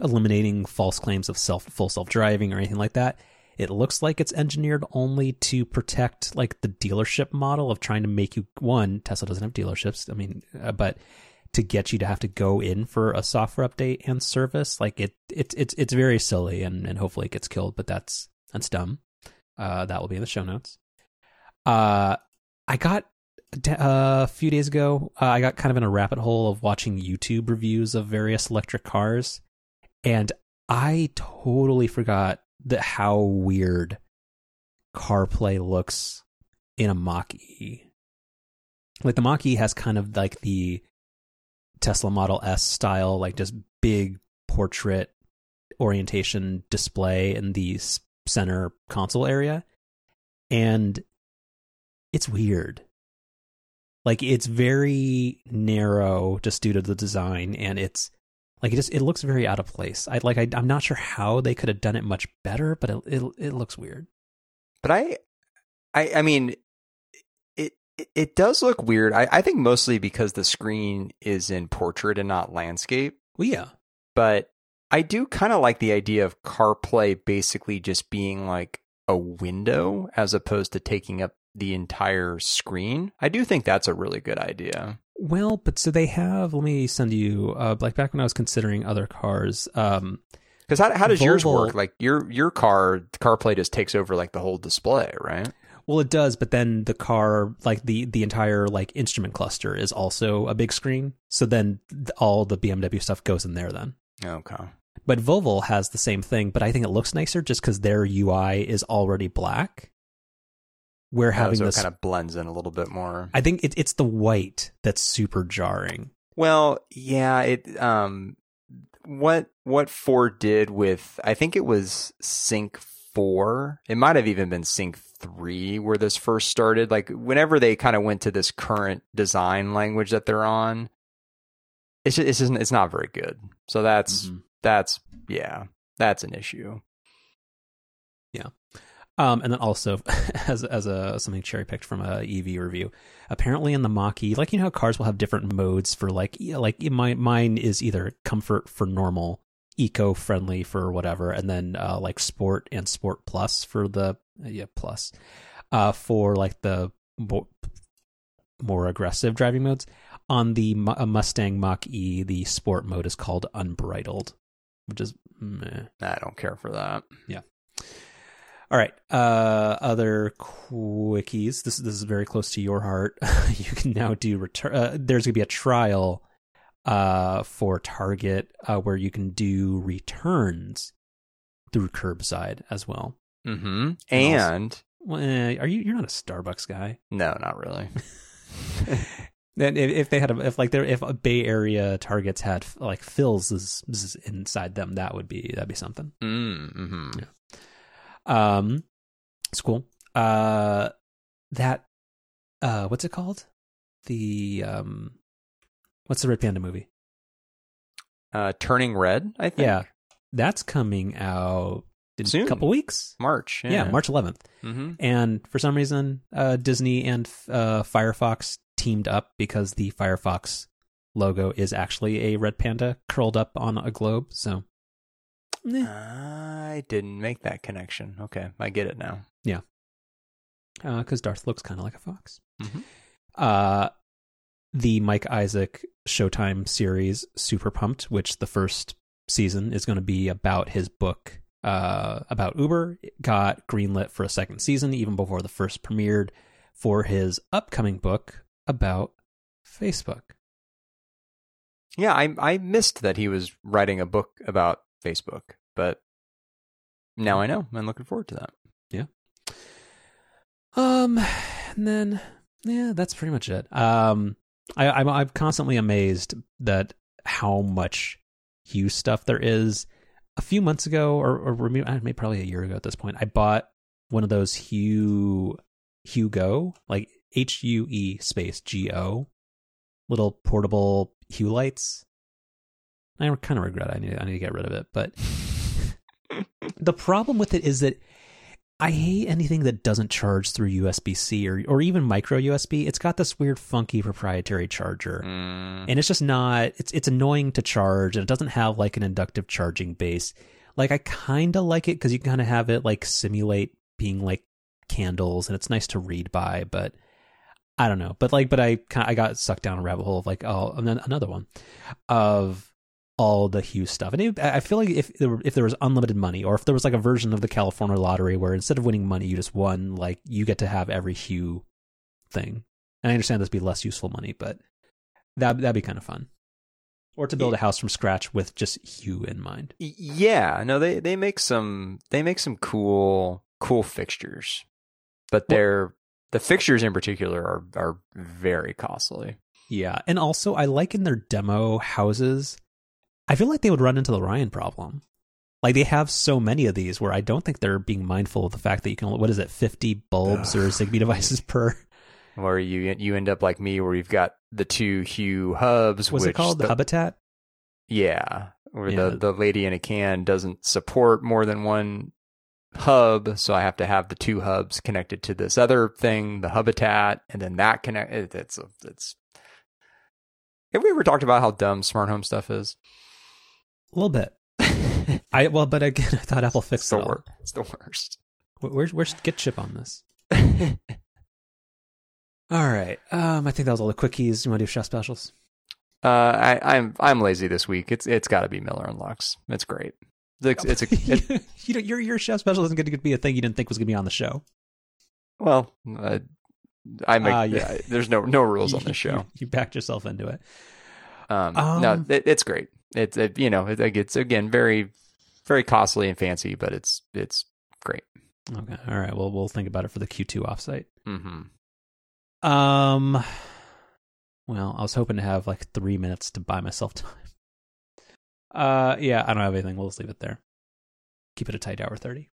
eliminating false claims of self full self driving or anything like that. It looks like it's engineered only to protect like the dealership model of trying to make you one Tesla doesn't have dealerships. I mean, uh, but to get you to have to go in for a software update and service. Like it, it it's it's very silly, and and hopefully it gets killed. But that's that's dumb. Uh, that will be in the show notes. Uh, I got a few days ago. Uh, I got kind of in a rabbit hole of watching YouTube reviews of various electric cars, and I totally forgot that how weird CarPlay looks in a Mach E. Like the Mach E has kind of like the Tesla Model S style, like just big portrait orientation display in the center console area. And it's weird. Like it's very narrow just due to the design and it's like it just it looks very out of place. I like I, am not sure how they could have done it much better, but it, it it looks weird. But I I I mean it it does look weird. I, I think mostly because the screen is in portrait and not landscape. Well yeah. But I do kind of like the idea of CarPlay basically just being like a window as opposed to taking up the entire screen. I do think that's a really good idea. Well, but so they have. Let me send you. Uh, like back when I was considering other cars. Um, because how how does Volvo, yours work? Like your your car CarPlay just takes over like the whole display, right? Well, it does, but then the car, like the the entire like instrument cluster, is also a big screen. So then all the BMW stuff goes in there. Then okay. But Volvo has the same thing, but I think it looks nicer just because their UI is already black. We're oh, having so this kind of blends in a little bit more. I think it, it's the white that's super jarring. Well, yeah, it um what what Ford did with I think it was Sync 4. It might have even been Sync 3 where this first started. Like whenever they kind of went to this current design language that they're on, it's just, it's just, it's not very good. So that's mm-hmm. that's yeah, that's an issue. Yeah. Um, and then also as as a something cherry picked from a EV review, apparently in the Mach-E, like you know how cars will have different modes for like like my mine is either comfort for normal, eco friendly for whatever, and then uh, like sport and sport plus for the yeah plus, uh, for like the more, more aggressive driving modes. On the Mustang Mach E, the sport mode is called unbridled, which is meh. I don't care for that. Yeah. All right. Uh, other quickies. This this is very close to your heart. you can now do return. Uh, there's gonna be a trial uh, for Target uh, where you can do returns through curbside as well. Mm-hmm. And, also, well, eh, are you? You're not a Starbucks guy. No, not really. Then if, they had a, if like there if a Bay Area targets had like Philz inside them, that would be that'd be something. Mm, mm-hmm. Yeah. Um, it's cool. Uh, that uh, what's it called? The um, what's the Red Panda movie? Uh, Turning Red. I think. Yeah, that's coming out in Soon. a couple weeks. March. Yeah, yeah March 11th. Mm-hmm. And for some reason, uh, Disney and uh, Firefox teamed up because the Firefox logo is actually a red panda curled up on a globe. So. I didn't make that connection. Okay, I get it now. Yeah, because uh, Darth looks kind of like a fox. Mm-hmm. Uh, the Mike Isaac Showtime series, Super Pumped, which the first season is going to be about his book uh, about Uber, got greenlit for a second season even before the first premiered for his upcoming book about Facebook. Yeah, I I missed that he was writing a book about Facebook. But now I know. I'm looking forward to that. Yeah. Um, and then yeah, that's pretty much it. Um, I, I'm I'm constantly amazed that how much Hue stuff there is. A few months ago, or or maybe probably a year ago at this point, I bought one of those Hue Hugo, like H U E space G O, little portable Hue lights. I kind of regret it. I need I need to get rid of it, but the problem with it is that I hate anything that doesn't charge through USB C or or even micro USB. It's got this weird, funky proprietary charger, mm. and it's just not. It's it's annoying to charge, and it doesn't have like an inductive charging base. Like I kind of like it because you kind of have it like simulate being like candles, and it's nice to read by. But I don't know, but like, but I kind I got sucked down a rabbit hole of like, oh, and then another one of all the Hue stuff, and it, I feel like if there were, if there was unlimited money, or if there was like a version of the California lottery where instead of winning money, you just won like you get to have every Hue thing. And I understand this be less useful money, but that that'd be kind of fun. Or to build a house from scratch with just Hue in mind. Yeah, no, they they make some they make some cool cool fixtures, but they're the fixtures in particular are are very costly. Yeah, and also I like in their demo houses. I feel like they would run into the Ryan problem. Like they have so many of these where I don't think they're being mindful of the fact that you can what is it, fifty bulbs Ugh. or Zigbee devices per. Where you you end up like me, where you've got the two Hue hubs. Was it called the, Hubitat? Yeah, where yeah. the the lady in a can doesn't support more than one hub, so I have to have the two hubs connected to this other thing, the Hubitat, and then that connect. It, it's it's. Have we ever talked about how dumb smart home stuff is? A little bit. I well, but again, I thought Apple fixed it's it. It's the worst. Where's where's get chip on this? all right. Um, I think that was all the quickies. You want to do chef specials? Uh, I, I'm I'm lazy this week. It's it's got to be Miller and Lux. It's great. It's, it's a it, you know your your chef special isn't going to be a thing you didn't think was going to be on the show. Well, uh, I make uh, yeah. there's no no rules on the show. You, you, backed yourself into it. Um, um no, it, it's great. It's it, you know it, it's again very very costly and fancy, but it's it's great. Okay, all right. Well, we'll think about it for the Q2 offsite. Mm-hmm. Um. Well, I was hoping to have like three minutes to buy myself time. Uh, yeah, I don't have anything. We'll just leave it there. Keep it a tight hour thirty.